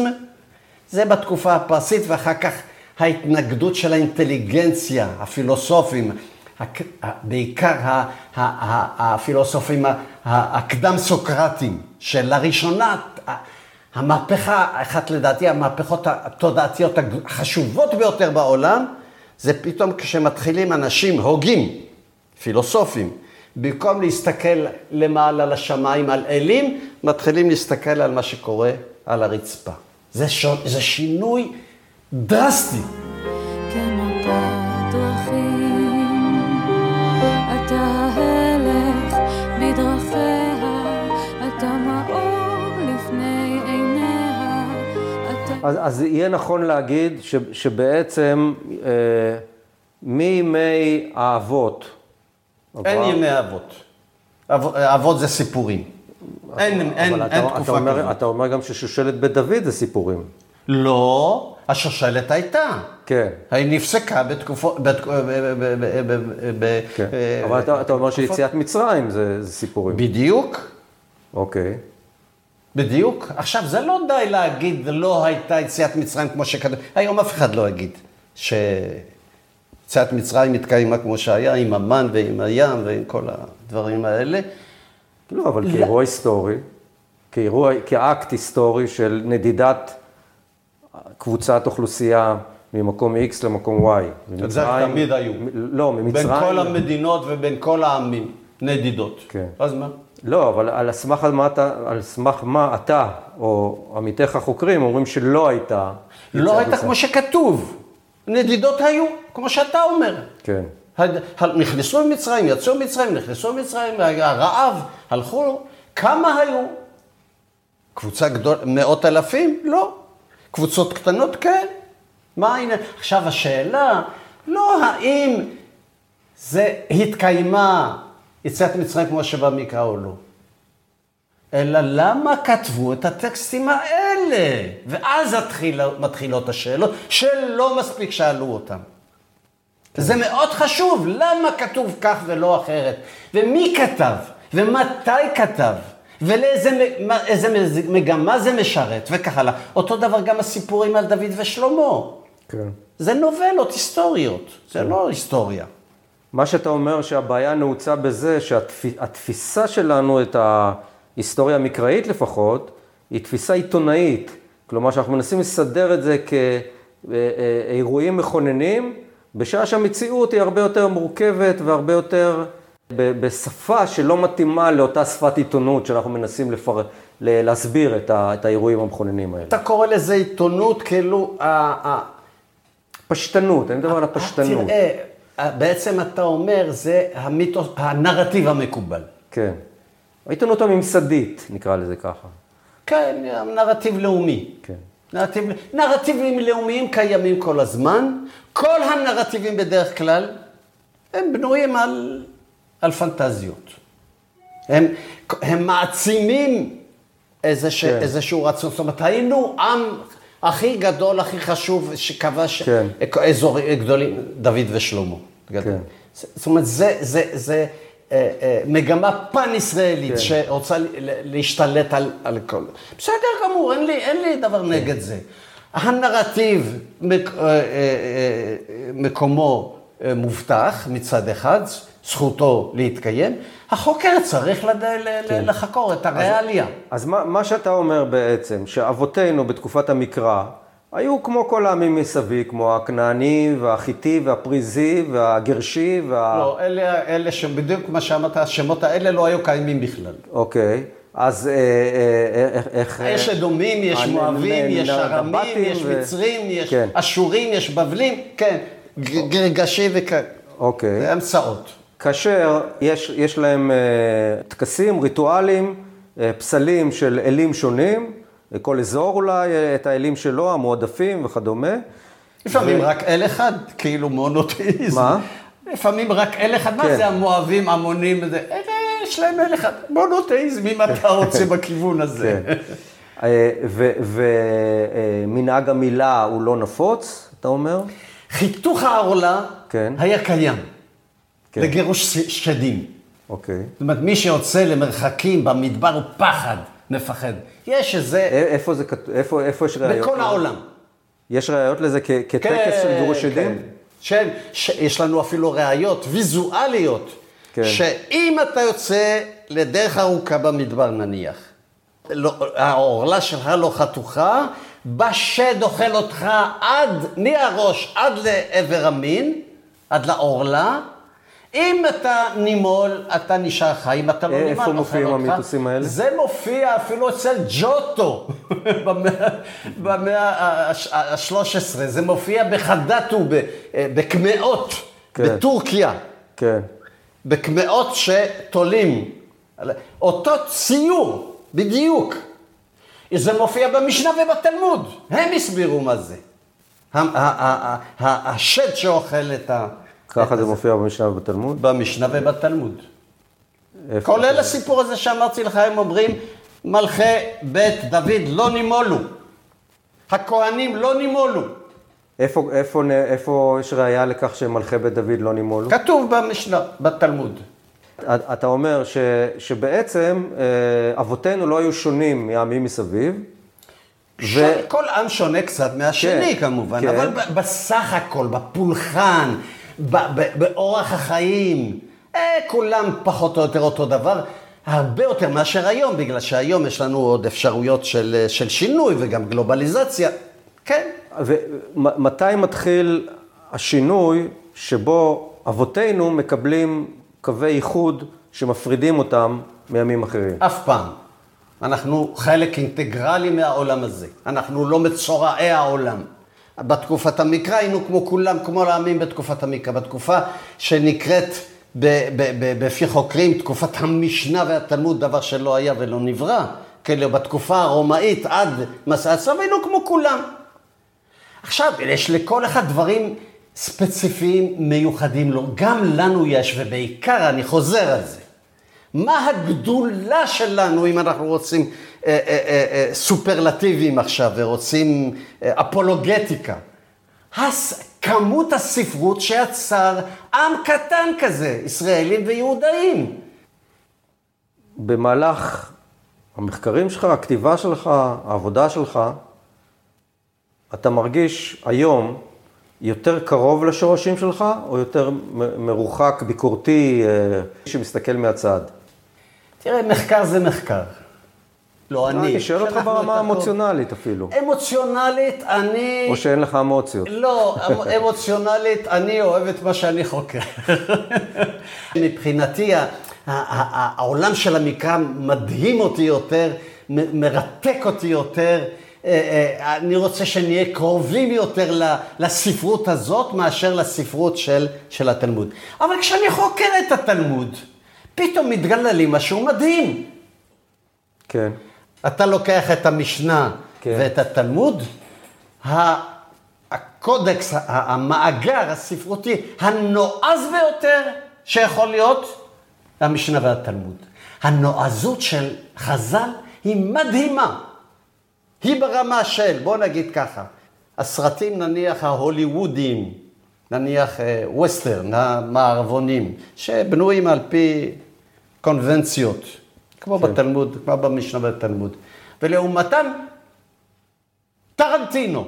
זה בתקופה הפרסית, ואחר כך ההתנגדות של האינטליגנציה, הפילוסופים, בעיקר הפילוסופים הקדם-סוקרטים, שלראשונה, המהפכה, אחת לדעתי המהפכות התודעתיות החשובות ביותר בעולם, זה פתאום כשמתחילים אנשים הוגים, פילוסופים, במקום להסתכל למעלה לשמיים על אלים, מתחילים להסתכל על מה שקורה על הרצפה. זה, שון, זה שינוי דרסטי. כמפת דרכים, אתה ההלך בדרכיה, אתה מאור לפני עיניה, אתה... אז, אז יהיה נכון להגיד ש, שבעצם אה, מימי האבות, אין עבר- ימי אבות. אב- אבות זה סיפורים. אין, אין, אבל אין אתה, אתה, תקופה אומר, כזאת. אתה אומר גם ששושלת בית דוד זה סיפורים. לא, השושלת הייתה. כן. היא נפסקה בתקופות... כן. אה, אבל אתה, אתה אומר שיציאת מצרים זה, סיפורים. בדיוק, אוקיי. בדיוק. עכשיו, זה לא די להגיד, לא הייתה יציאת מצרים כמו שכתוב. היום אף אחד לא יגיד שיציאת מצרים התקיימה כמו שהיה, עם המן ועם הים ועם כל הדברים האלה. לא, אבל כאירוע היסטורי, כאירוע, כאקט היסטורי של נדידת קבוצת אוכלוסייה ממקום X למקום Y. את זה תמיד היו. לא, ממצרים. בין כל המדינות ובין כל העמים, נדידות. כן. אז מה? לא, אבל על סמך מה אתה, על סמך מה אתה, או עמיתיך החוקרים, אומרים שלא הייתה. לא הייתה. כמו שכתוב. נדידות היו, כמו שאתה אומר. כן. נכנסו ממצרים, יצאו ממצרים, נכנסו ממצרים, היה רעב, הלכו, כמה היו? קבוצה גדולה, מאות אלפים? לא. קבוצות קטנות? כן. מה העניין? עכשיו השאלה, לא האם זה התקיימה יציאת מצרים כמו שבמקרא או לא. אלא למה כתבו את הטקסטים האלה? ואז התחיל, מתחילות השאלות שלא מספיק שאלו אותם. זה מאוד חשוב, למה כתוב כך ולא אחרת? ומי כתב? ומתי כתב? ולאיזה מגמה זה משרת? וכך הלאה. אותו דבר גם הסיפורים על דוד ושלמה. כן. זה נובלות היסטוריות, זה לא היסטוריה. מה שאתה אומר שהבעיה נעוצה בזה שהתפיסה שלנו את ההיסטוריה המקראית לפחות, היא תפיסה עיתונאית. כלומר שאנחנו מנסים לסדר את זה כאירועים מכוננים, בשעה שהמציאות היא הרבה יותר מורכבת והרבה יותר בשפה שלא מתאימה לאותה שפת עיתונות שאנחנו מנסים לפר... להסביר את, ה... את האירועים המכוננים האלה. אתה קורא לזה עיתונות כאילו... פשטנות, אני מדבר על הפשטנות. תראה, בעצם אתה אומר, זה המיתוס, הנרטיב המקובל. כן. העיתונות הממסדית, נקרא לזה ככה. כן, נרטיב לאומי. כן. נרטיב, נרטיבים לאומיים קיימים כל הזמן. כל הנרטיבים בדרך כלל, הם בנויים על, על פנטזיות. הם, הם מעצימים איזשה, כן. איזשהו רצון. זאת אומרת, היינו עם הכי גדול, הכי חשוב, שכבש כן. אזורים גדולים, דוד ושלמה. כן. זאת אומרת, זה, זה, זה אה, אה, מגמה פן-ישראלית כן. שרוצה להשתלט על, על כל... בסדר גמור, אין לי, אין לי דבר כן. נגד זה. הנרטיב, מק, אה, מקומו מובטח מצד אחד, זכותו להתקיים. החוקר צריך לד... כן. לחקור את הריאליה. אז מה, מה שאתה אומר בעצם, שאבותינו בתקופת המקרא, היו כמו כל העמים מסביב, כמו הכנעני והחיטי והפריזי והגרשי וה... לא, אלה, אלה שבדיוק מה שאמרת, השמות האלה לא היו קיימים בכלל. אוקיי, אז אה, אה, איך... איך יש אדומים, יש מואבים, יש ארמים, יש ו- מצרים, יש כן. אשורים, יש בבלים, כן, גרגשי וכאלה. אוקיי. זה המצאות. כאשר יש, יש להם אה, טקסים, ריטואלים, אה, פסלים של אלים שונים, כל אזור אולי, אה, את האלים שלו, המועדפים וכדומה. לפעמים רק אל אחד, כאילו מונותאיזם. מה? לפעמים רק אל אחד, מה כן. זה המואבים, המונים, אלה, יש להם אל אחד, מונותאיזם, אם אתה רוצה בכיוון הזה. כן. ומנהג המילה הוא לא נפוץ, אתה אומר? חיתוך העורלה כן. היה קיים, כן. לגירוש שדים. אוקיי. זאת אומרת, מי שיוצא למרחקים במדבר הוא פחד, מפחד. יש איזה, איפה זה כתוב, איפה, איפה יש ראיות? בכל העולם. יש ראיות לזה כ- כטקס של גירוש שדים? כן, שיש לנו אפילו ראיות ויזואליות, כן. שאם אתה יוצא לדרך ארוכה במדבר נניח, לא, העורלה שלך לא חתוכה, בשד אוכל אותך עד, מהראש עד לעבר המין, עד לעורלה. אם אתה נימול, אתה נשאר חי, אם אתה לא אה, נימול, איפה מופיעים. המיתוסים האלה? זה מופיע אפילו אצל ג'וטו במאה- במאה ה-13, זה מופיע בחדתו, אה, בקמעות, כן. בטורקיה, כן. בקמעות שתולים. אותו ציור, בדיוק. זה מופיע במשנה ובתלמוד, הם הסבירו מה זה. השד שאוכל את ה... ככה זה מופיע במשנה ובתלמוד? במשנה ובתלמוד. כולל הסיפור הזה שאמרתי לך, הם אומרים, מלכי בית דוד לא נימולו. הכהנים לא נימולו. איפה, איפה, איפה יש ראייה לכך שמלכי בית דוד לא נימולו? כתוב במשנה, בתלמוד. אתה אומר ש, שבעצם אה, אבותינו לא היו שונים מהעמים מסביב, ש... כל עם שונה קצת מהשני כן, כמובן, כן. אבל בסך הכל, בפולחן, באורח החיים, אה, כולם פחות או יותר אותו דבר, הרבה יותר מאשר היום, בגלל שהיום יש לנו עוד אפשרויות של, של שינוי וגם גלובליזציה. כן, ומתי מתחיל השינוי שבו אבותינו מקבלים קווי ייחוד שמפרידים אותם מימים אחרים? אף פעם. אנחנו חלק אינטגרלי מהעולם הזה. אנחנו לא מצורעי העולם. בתקופת המקרא היינו כמו כולם, כמו העמים בתקופת המקרא. בתקופה שנקראת בפי חוקרים תקופת המשנה והתלמוד, דבר שלא היה ולא נברא. כאילו בתקופה הרומאית עד מסע הצלב היינו כמו כולם. עכשיו, יש לכל אחד דברים ספציפיים מיוחדים לו. גם לנו יש, ובעיקר, אני חוזר על זה. מה הגדולה שלנו, אם אנחנו רוצים אה, אה, אה, סופרלטיבים עכשיו ורוצים אפולוגטיקה? הס... כמות הספרות שיצר עם קטן כזה, ישראלים ויהודאים. במהלך המחקרים שלך, הכתיבה שלך, העבודה שלך, אתה מרגיש היום יותר קרוב לשורשים שלך, או יותר מרוחק, ביקורתי, שמסתכל מהצד? תראה, מחקר זה מחקר. לא אני. אני שואל אותך ברמה המוציונלית אפילו, אמוציונלית, אני... או שאין לך אמוציות. לא, אמ- אמוציונלית, אני אוהב את מה שאני חוקר. מבחינתי, העולם של המקרא מדהים אותי יותר, מרתק אותי יותר. אה, אה, אני רוצה שנהיה קרובים יותר לספרות הזאת מאשר לספרות של, של התלמוד. אבל כשאני חוקר את התלמוד, פתאום מתגלה לי משהו מדהים. כן, אתה לוקח את המשנה כן. ואת התלמוד, הקודקס, המאגר הספרותי הנועז ביותר שיכול להיות, המשנה והתלמוד. הנועזות של חז"ל היא מדהימה. היא ברמה של, בוא נגיד ככה, הסרטים נניח ההוליוודיים, נניח אה, ווסטרן, המערבונים, שבנויים על פי קונבנציות, כמו כן. בתלמוד, כמו במשנה בתלמוד. ולעומתם, טרנטינו.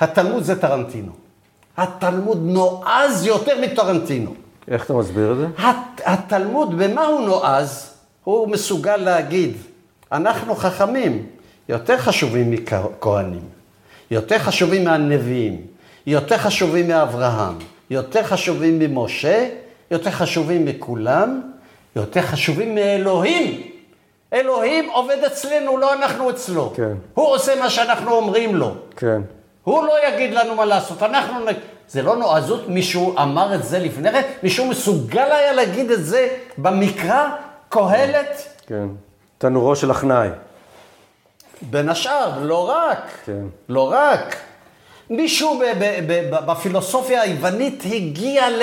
התלמוד זה טרנטינו. התלמוד נועז יותר מטרנטינו. איך אתה מסביר את זה? הת- התלמוד, במה הוא נועז? הוא מסוגל להגיד, אנחנו חכמים, יותר חשובים מכהנים, יותר חשובים מהנביאים, יותר חשובים מאברהם, יותר חשובים ממשה, יותר חשובים מכולם, יותר חשובים מאלוהים. אלוהים עובד אצלנו, לא אנחנו אצלו. כן. הוא עושה מה שאנחנו אומרים לו. כן. הוא לא יגיד לנו מה לעשות, אנחנו... זה לא נועזות, מישהו אמר את זה לפני כן, מישהו מסוגל היה להגיד את זה במקרא, קהלת, כן. תנורו של הכנאי. בין השאר, לא רק, כן. לא רק. מישהו ב- ב- ב- ב- בפילוסופיה היוונית הגיע ל...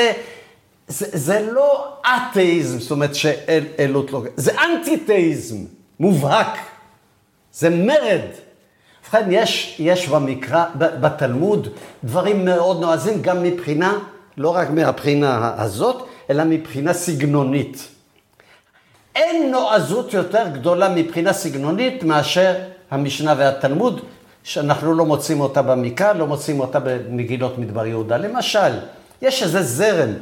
זה, זה לא אתאיזם, זאת אומרת שאלות לא... זה אנטיתאיזם, מובהק. זה מרד. ובכן, יש, יש במקרא, בתלמוד, דברים מאוד נועזים, גם מבחינה, לא רק מהבחינה הזאת, אלא מבחינה סגנונית. אין נועזות יותר גדולה מבחינה סגנונית מאשר המשנה והתלמוד, שאנחנו לא מוצאים אותה במקרא, לא מוצאים אותה במגילות מדבר יהודה. למשל, יש איזה זרם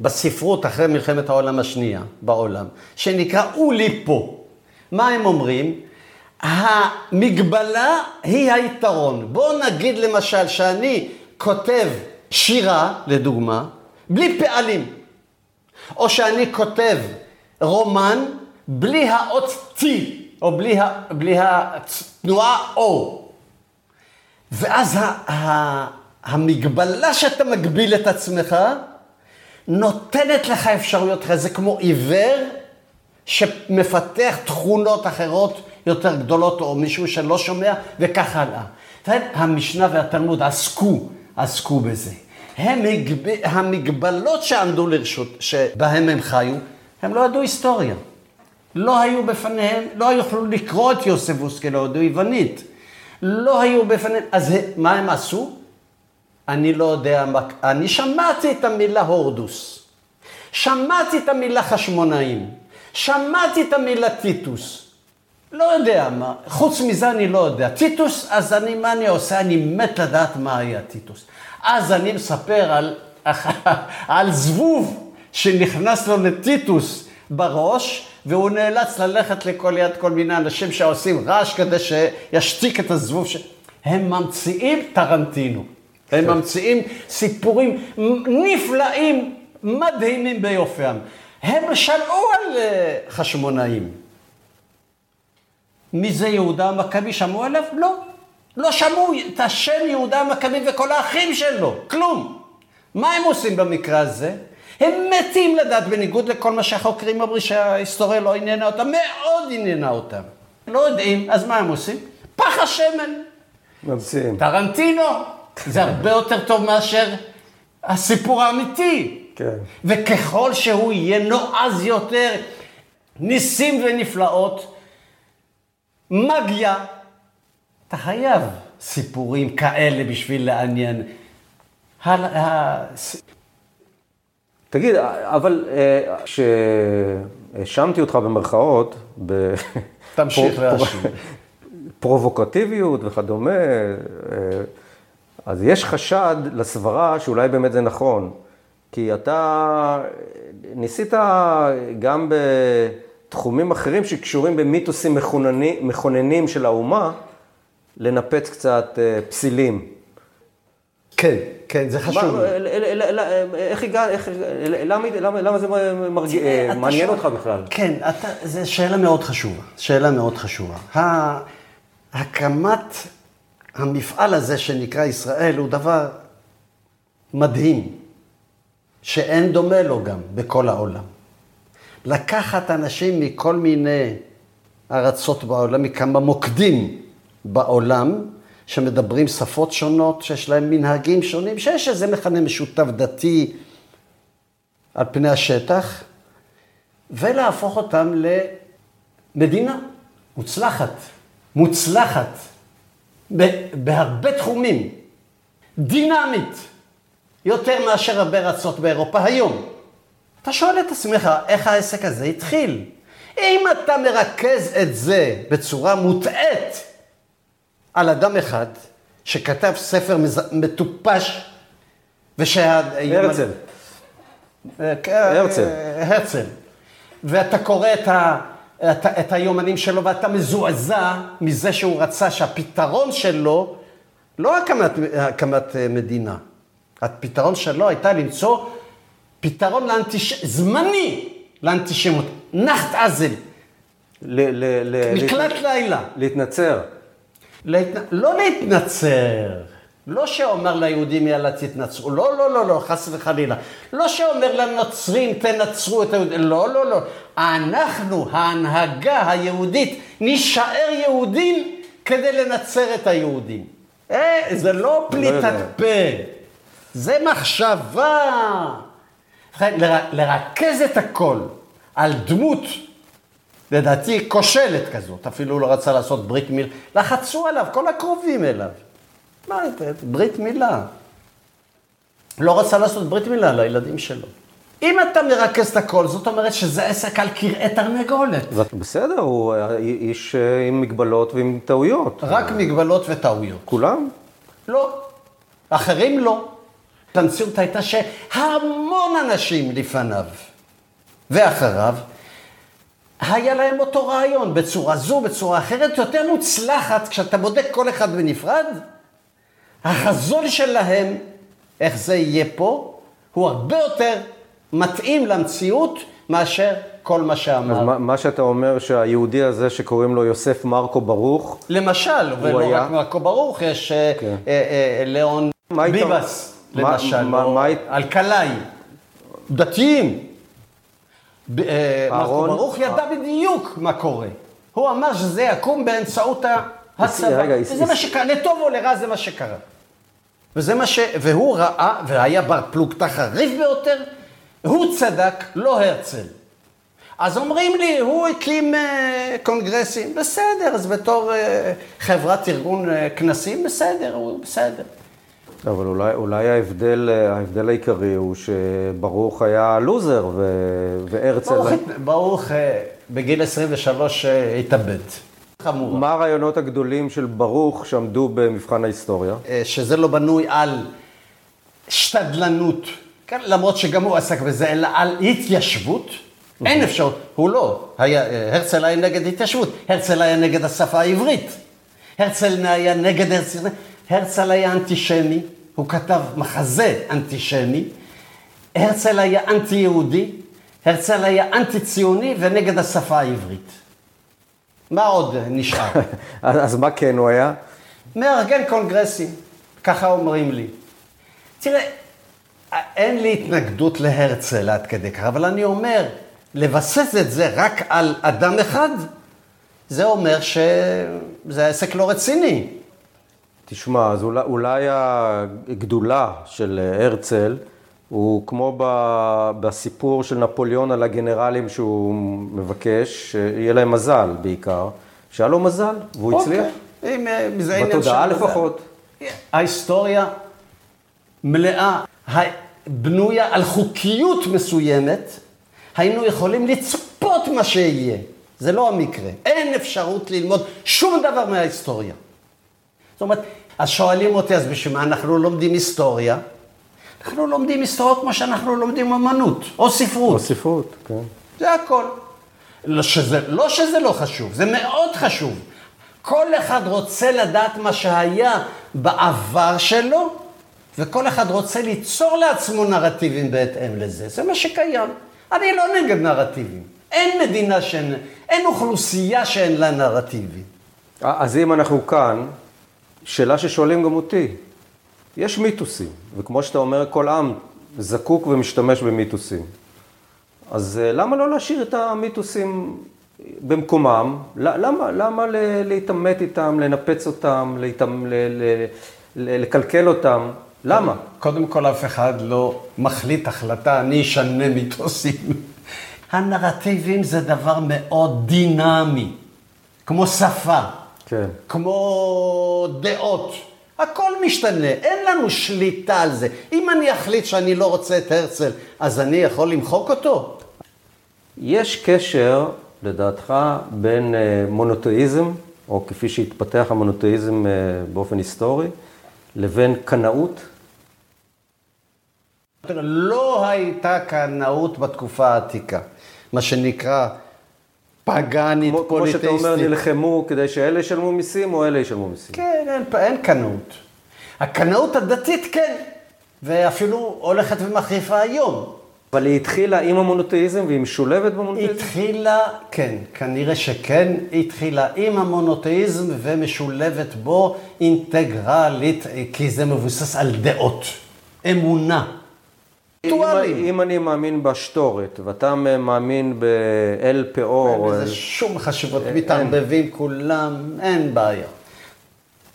בספרות אחרי מלחמת העולם השנייה בעולם, שנקרא אוליפו. מה הם אומרים? המגבלה היא היתרון. בואו נגיד למשל שאני כותב שירה, לדוגמה, בלי פעלים. או שאני כותב רומן בלי האות T, או בלי, ה, בלי התנועה O. ואז ה, ה, המגבלה שאתה מגביל את עצמך, נותנת לך אפשרויות אחרות. זה כמו עיוור שמפתח תכונות אחרות יותר גדולות, או מישהו שלא שומע, וכך הלאה. המשנה והתלמוד עסקו, עסקו בזה. הם. המגבלות שעמדו לרשות, שבהם הם חיו, הם לא ידעו היסטוריה. לא היו בפניהם, לא יכלו לקרוא את יוספוס, כי לא ידעו יוונית. לא היו בפניהם, אז מה הם עשו? אני לא יודע, מה- אני שמעתי את המילה הורדוס, שמעתי את המילה חשמונאים, שמעתי את המילה טיטוס. לא יודע מה, חוץ מזה אני לא יודע. טיטוס, אז אני, מה אני עושה? אני מת לדעת מה היה טיטוס. אז אני מספר על, על זבוב שנכנס לו לטיטוס בראש, והוא נאלץ ללכת לכל יד כל מיני אנשים שעושים רעש כדי שישתיק את הזבוב. ש... הם ממציאים טרנטינו. הם ממציאים סיפורים נפלאים, מדהימים ביופיים. הם שלעו על אה, חשמונאים. מי זה יהודה המכבי? שמעו עליו? לא. לא שמעו את השם יהודה המכבי וכל האחים שלו, כלום. מה הם עושים במקרה הזה? הם מתים לדעת, בניגוד לכל מה שהחוקרים אומרים שההיסטוריה לא עניינה אותם, מאוד עניינה אותם. לא יודעים, אז מה הם עושים? פח השמן. ממציאים. טרנטינו, זה הרבה יותר טוב מאשר הסיפור האמיתי. כן. וככל שהוא יהיה נועז יותר, ניסים ונפלאות, מגיה. אתה חייב סיפורים כאלה בשביל לעניין. תגיד, אבל אה, כשהאשמתי אותך במרכאות, ב... תמשיך להאשים. פרובוקטיביות וכדומה, אה, אז יש חשד לסברה שאולי באמת זה נכון. כי אתה ניסית גם בתחומים אחרים שקשורים במיתוסים מכונני- מכוננים של האומה, לנפץ קצת אה, פסילים. כן, כן, זה חשוב. איך הגעת, למה זה אתה מעניין אותך בכלל? כן, אתה, זו שאלה מאוד חשובה. שאלה מאוד חשובה. הקמת המפעל הזה שנקרא ישראל הוא דבר מדהים, שאין דומה לו גם בכל העולם. לקחת אנשים מכל מיני ארצות בעולם, מכמה מוקדים בעולם, שמדברים שפות שונות, שיש להם מנהגים שונים, שיש איזה מכנה משותף דתי על פני השטח, ולהפוך אותם למדינה מוצלחת, מוצלחת, בהרבה תחומים, דינמית, יותר מאשר הרבה ארצות באירופה היום. אתה שואל את עצמך, איך העסק הזה התחיל? אם אתה מרכז את זה בצורה מוטעית על אדם אחד, שכתב ספר מז- מטופש, ושה... הרצל. הרצל. אה, הרצל. ואתה קורא את, ה, את, את היומנים שלו ואתה מזועזע מזה שהוא רצה שהפתרון שלו, לא הקמת, הקמת אה, מדינה, הפתרון שלו הייתה למצוא פתרון לאנטיש... זמני לאנטישמות, נחת עזל, ל- ל- ל- מקלט לילה. להתנצר. להתנ... לא להתנצר, לא שאומר ליהודים יאללה תתנצרו, לא, לא, לא, לא, חס וחלילה. לא שאומר לנוצרים תנצרו את היהודים, לא, לא, לא. אנחנו, ההנהגה היהודית, נישאר יהודים כדי לנצר את היהודים. אה, זה לא פליטת יודע. פה, זה מחשבה. לר- לרכז את הכל על דמות לדעתי כושלת כזאת, אפילו לא רצה לעשות ברית מילה, לחצו עליו, כל הקרובים אליו. מה, ברית מילה. לא רצה לעשות ברית מילה לילדים שלו. אם אתה מרכז את הכל, זאת אומרת שזה עסק על כרעי תרנגולת. בסדר, הוא איש אה, עם מגבלות ועם טעויות. רק מגבלות וטעויות. כולם? לא. אחרים לא. המציאות הייתה שהמון אנשים לפניו ואחריו, היה להם אותו רעיון, בצורה זו, בצורה אחרת, יותר מוצלחת, כשאתה בודק כל אחד בנפרד, החזון שלהם, איך זה יהיה פה, הוא הרבה יותר מתאים למציאות מאשר כל מה אז שאמר. מה, מה שאתה אומר שהיהודי הזה שקוראים לו יוסף מרקו ברוך, למשל, ולא היה? רק מרקו ברוך, יש אה, כן. אה, אה, ליאון מה היית- ביבס, מה- למשל, מה- או מה אלקלעי, דתיים. אה, מרקו אהרון? ברוך ידע בדיוק מה קורה. הוא אמר שזה יקום באמצעות ה- הצבא. רגע, וזה מה שקרה, לטוב או לרע זה מה שקרה. וזה מה ש... והוא ראה, והיה בר פלוגתא חריף ביותר, הוא צדק, לא הרצל. אז אומרים לי, הוא הקים אה, קונגרסים, בסדר, אז בתור אה, חברת ארגון אה, כנסים, בסדר, הוא בסדר. אבל אולי, אולי ההבדל, ההבדל העיקרי הוא שברוך היה לוזר ו... והרצל... ברוך, ברוך אה, בגיל 23 אה, התאבד. חמור. מה הרעיונות הגדולים של ברוך שעמדו במבחן ההיסטוריה? אה, שזה לא בנוי על שתדלנות, כן, למרות שגם הוא עסק בזה, אלא על התיישבות. אין אפשרות, הוא לא. היה, אה, הרצל היה נגד התיישבות, הרצל היה נגד השפה העברית. הרצל היה נגד הרצל, הרצל היה אנטישמי, הוא כתב מחזה אנטישמי. הרצל היה אנטי-יהודי, הרצל היה אנטי-ציוני ונגד השפה העברית. מה עוד נשאר? אז, אז מה כן הוא היה? מארגן קונגרסים, ככה אומרים לי. תראה, אין לי התנגדות להרצל עד כדי כך, אבל אני אומר, לבסס את זה רק על אדם אחד, זה אומר שזה עסק לא רציני. תשמע, אז אולי, אולי הגדולה של הרצל הוא כמו ב- בסיפור של נפוליאון על הגנרלים שהוא מבקש, שיהיה להם מזל בעיקר, שהיה לו מזל, והוא הצליח. אוקיי. אם, אה, זה עניין בתודעה של מזל. לפחות. ההיסטוריה מלאה, בנויה על חוקיות מסוימת, היינו יכולים לצפות מה שיהיה. זה לא המקרה. אין אפשרות ללמוד שום דבר מההיסטוריה. זאת אומרת, אז שואלים אותי, אז בשביל מה אנחנו לומדים היסטוריה? אנחנו לומדים היסטוריה כמו שאנחנו לומדים אמנות, או ספרות. בספרות, כן. זה הכל. לא שזה, לא שזה לא חשוב, זה מאוד חשוב. כל אחד רוצה לדעת מה שהיה בעבר שלו, וכל אחד רוצה ליצור לעצמו נרטיבים בהתאם לזה. זה מה שקיים. אני לא נגד נרטיבים. אין מדינה שאין, אין אוכלוסייה שאין לה נרטיבים. אז אם אנחנו כאן, שאלה ששואלים גם אותי, יש מיתוסים, וכמו שאתה אומר, כל עם זקוק ומשתמש במיתוסים. אז אה, למה לא להשאיר את המיתוסים במקומם? למה, למה להתעמת איתם, לנפץ אותם, להתעמ... ל- ל- ל- לקלקל אותם? למה? קודם כל, אף אחד לא מחליט החלטה, אני אשנה מיתוסים. הנרטיבים זה דבר מאוד דינמי, כמו שפה, כן. כמו דעות. הכל משתנה, אין לנו שליטה על זה. אם אני אחליט שאני לא רוצה את הרצל, אז אני יכול למחוק אותו? יש קשר, לדעתך, בין אה, מונותאיזם, או כפי שהתפתח המונותאיזם אה, באופן היסטורי, לבין קנאות? לא הייתה קנאות בתקופה העתיקה, מה שנקרא פגאנית, כמו, כמו שאתה אומר. נלחמו כדי שאלה ישלמו מיסים או אלה ישלמו מיסים. כן, אין, אין קנאות. הקנאות הדתית כן, ואפילו הולכת ומחריפה היום. אבל היא התחילה עם המונותאיזם והיא משולבת במונותאיזם? התחילה, כן, כנראה שכן, התחילה עם המונותאיזם ומשולבת בו אינטגרלית, כי זה מבוסס על דעות, אמונה. אם, ריטואלים. אם אני מאמין בשטורת, ואתה מאמין באל פאור, אין לזה שום חשיבות, מתערבבים כולם, אין בעיה.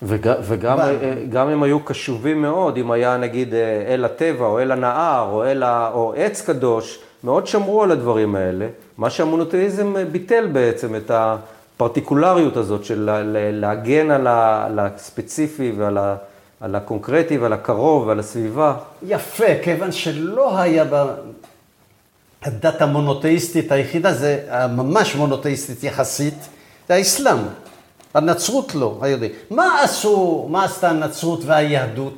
וג, וגם אה, גם אם היו קשובים מאוד, אם היה נגיד אה, אל הטבע, או אל הנהר, או, אל ה, או עץ קדוש, מאוד שמרו על הדברים האלה. מה שהמונותאיזם אה, ביטל בעצם את הפרטיקולריות הזאת של לה- לה- להגן על, ה, על הספציפי ועל ה, על הקונקרטי ועל הקרוב ועל הסביבה. יפה, כיוון שלא היה ב... הדת המונותאיסטית היחידה, זה ממש מונותאיסטית יחסית, זה האסלאם. הנצרות לא, היהודי. מה עשו, מה עשתה הנצרות והיהדות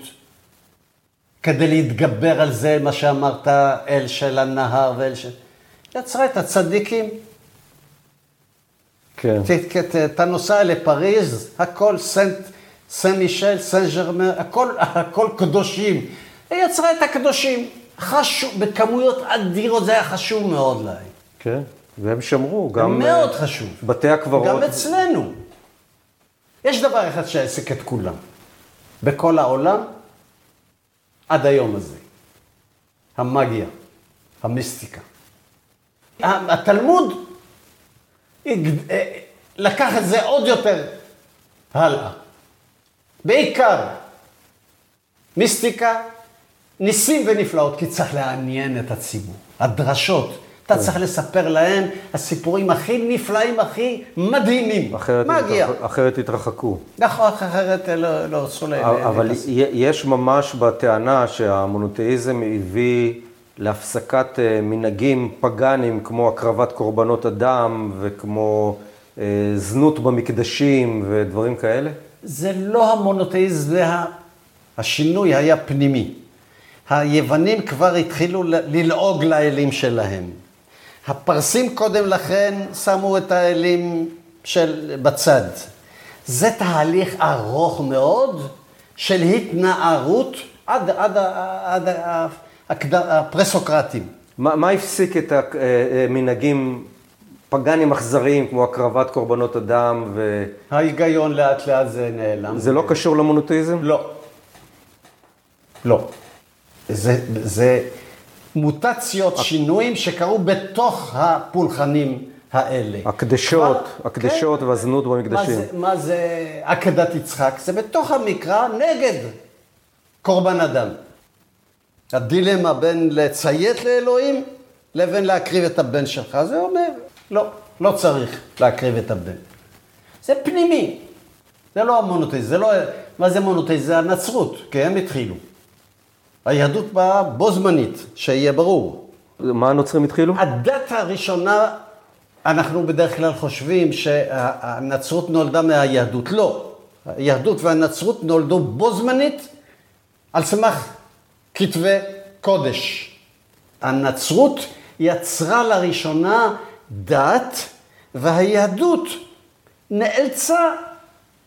כדי להתגבר על זה, מה שאמרת, אל של הנהר ואל של... יצרה את הצדיקים. כן. אתה נוסע לפריז, הכל סנט, סן מישל, סן ג'רמן, הכל, הכל קדושים. היא יצרה את הקדושים. חשוב, בכמויות אדירות, זה היה חשוב מאוד להם. כן, והם שמרו גם... מאוד אה, חשוב. בתי הקברות. גם אצלנו. יש דבר אחד שהעסק את כולם. בכל העולם, עד היום הזה. המאגיה, המיסטיקה. התלמוד אה, לקח את זה עוד יותר הלאה. בעיקר מיסטיקה, ניסים ונפלאות, כי צריך לעניין את הציבור. הדרשות, אתה צריך לספר להם הסיפורים הכי נפלאים, הכי מדהימים. אחרת, מגיע. התרח... אחרת התרחקו. נכון, אחרת לא, לא אסור להם. אבל להיכנס. י- יש ממש בטענה שהמונותאיזם הביא להפסקת אה, מנהגים פגאנים כמו הקרבת קורבנות אדם וכמו אה, זנות במקדשים ודברים כאלה? זה לא המונותאיזם, זה ה... השינוי היה פנימי. היוונים כבר התחילו ללעוג לאלים שלהם. הפרסים קודם לכן שמו את האלים של בצד. זה תהליך ארוך מאוד של התנערות עד, עד, עד הקד- הפרסוקרטים. מה, מה הפסיק את המנהגים פגאנים אכזריים כמו הקרבת קורבנות אדם וזה ההיגיון לאט לאט זה נעלם. לא קשור למונותאיזם? לא. לא. זה, זה מוטציות, שינויים שקרו בתוך הפולחנים האלה. הקדשות, כבר- הקדשות כן. והזנות מה במקדשים. זה, מה זה עקדת יצחק? זה בתוך המקרא נגד קורבן אדם. הדילמה בין לציית לאלוהים לבין להקריב את הבן שלך. זה אומר, לא, לא צריך להקריב את הבן. זה פנימי, זה לא המונותיזם, זה לא... מה זה מונותיזם? זה הנצרות, כי הם התחילו. היהדות באה בו זמנית, שיהיה ברור. מה הנוצרים התחילו? הדת הראשונה, אנחנו בדרך כלל חושבים שהנצרות נולדה מהיהדות. לא. היהדות והנצרות נולדו בו זמנית על סמך כתבי קודש. הנצרות יצרה לראשונה דת, והיהדות נאלצה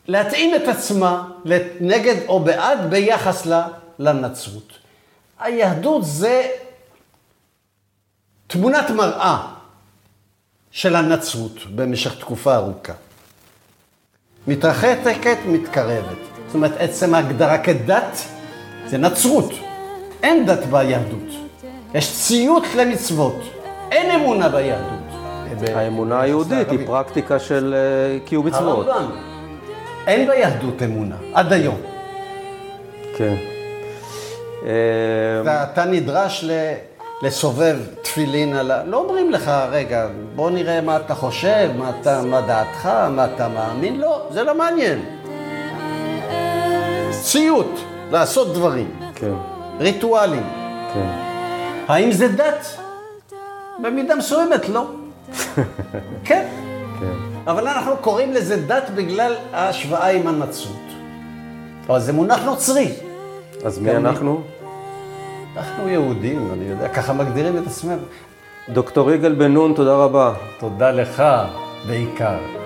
להתאים את עצמה נגד או בעד ביחס לנצרות. היהדות זה תמונת מראה של הנצרות במשך תקופה ארוכה. מתרחקת, מתקרבת. זאת אומרת, עצם ההגדרה כדת זה נצרות. אין דת ביהדות. יש ציות למצוות. אין אמונה ביהדות. האמונה היהודית היא פרקטיקה של אה, קיום מצוות. הרמב"ם. אין ביהדות אמונה, עד היום. כן. אה, ואתה נדרש ל... לסובב תפילין על ה... לא אומרים לך, רגע, בוא נראה מה אתה חושב, מה, אתה, מה דעתך, מה אתה מאמין. לא, זה לא מעניין. ציות, לעשות דברים, כן, ריטואלים. כן. האם זה דת? במידה מסוימת לא. כן. כן. אבל אנחנו קוראים לזה דת בגלל ההשוואה עם הנצרות. אבל זה מונח נוצרי. אז מי אנחנו? אנחנו יהודים, אני יודע, ככה מגדירים את עצמנו. דוקטור יגאל בן נון, תודה רבה. תודה לך בעיקר.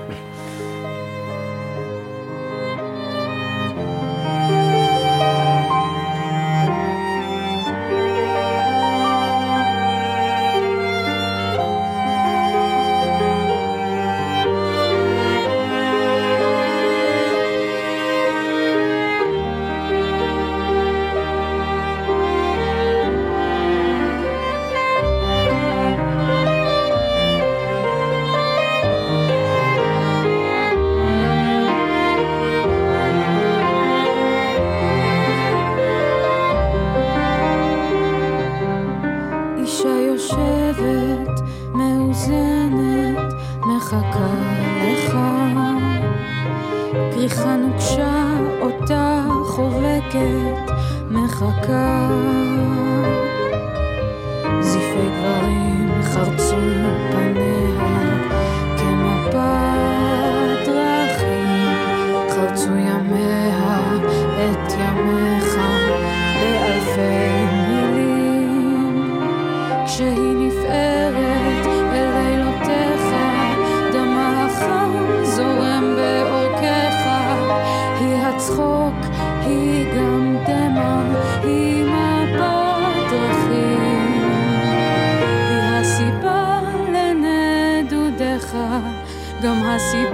חובקת, מחכה. זיפי גברים חרצו פניה גם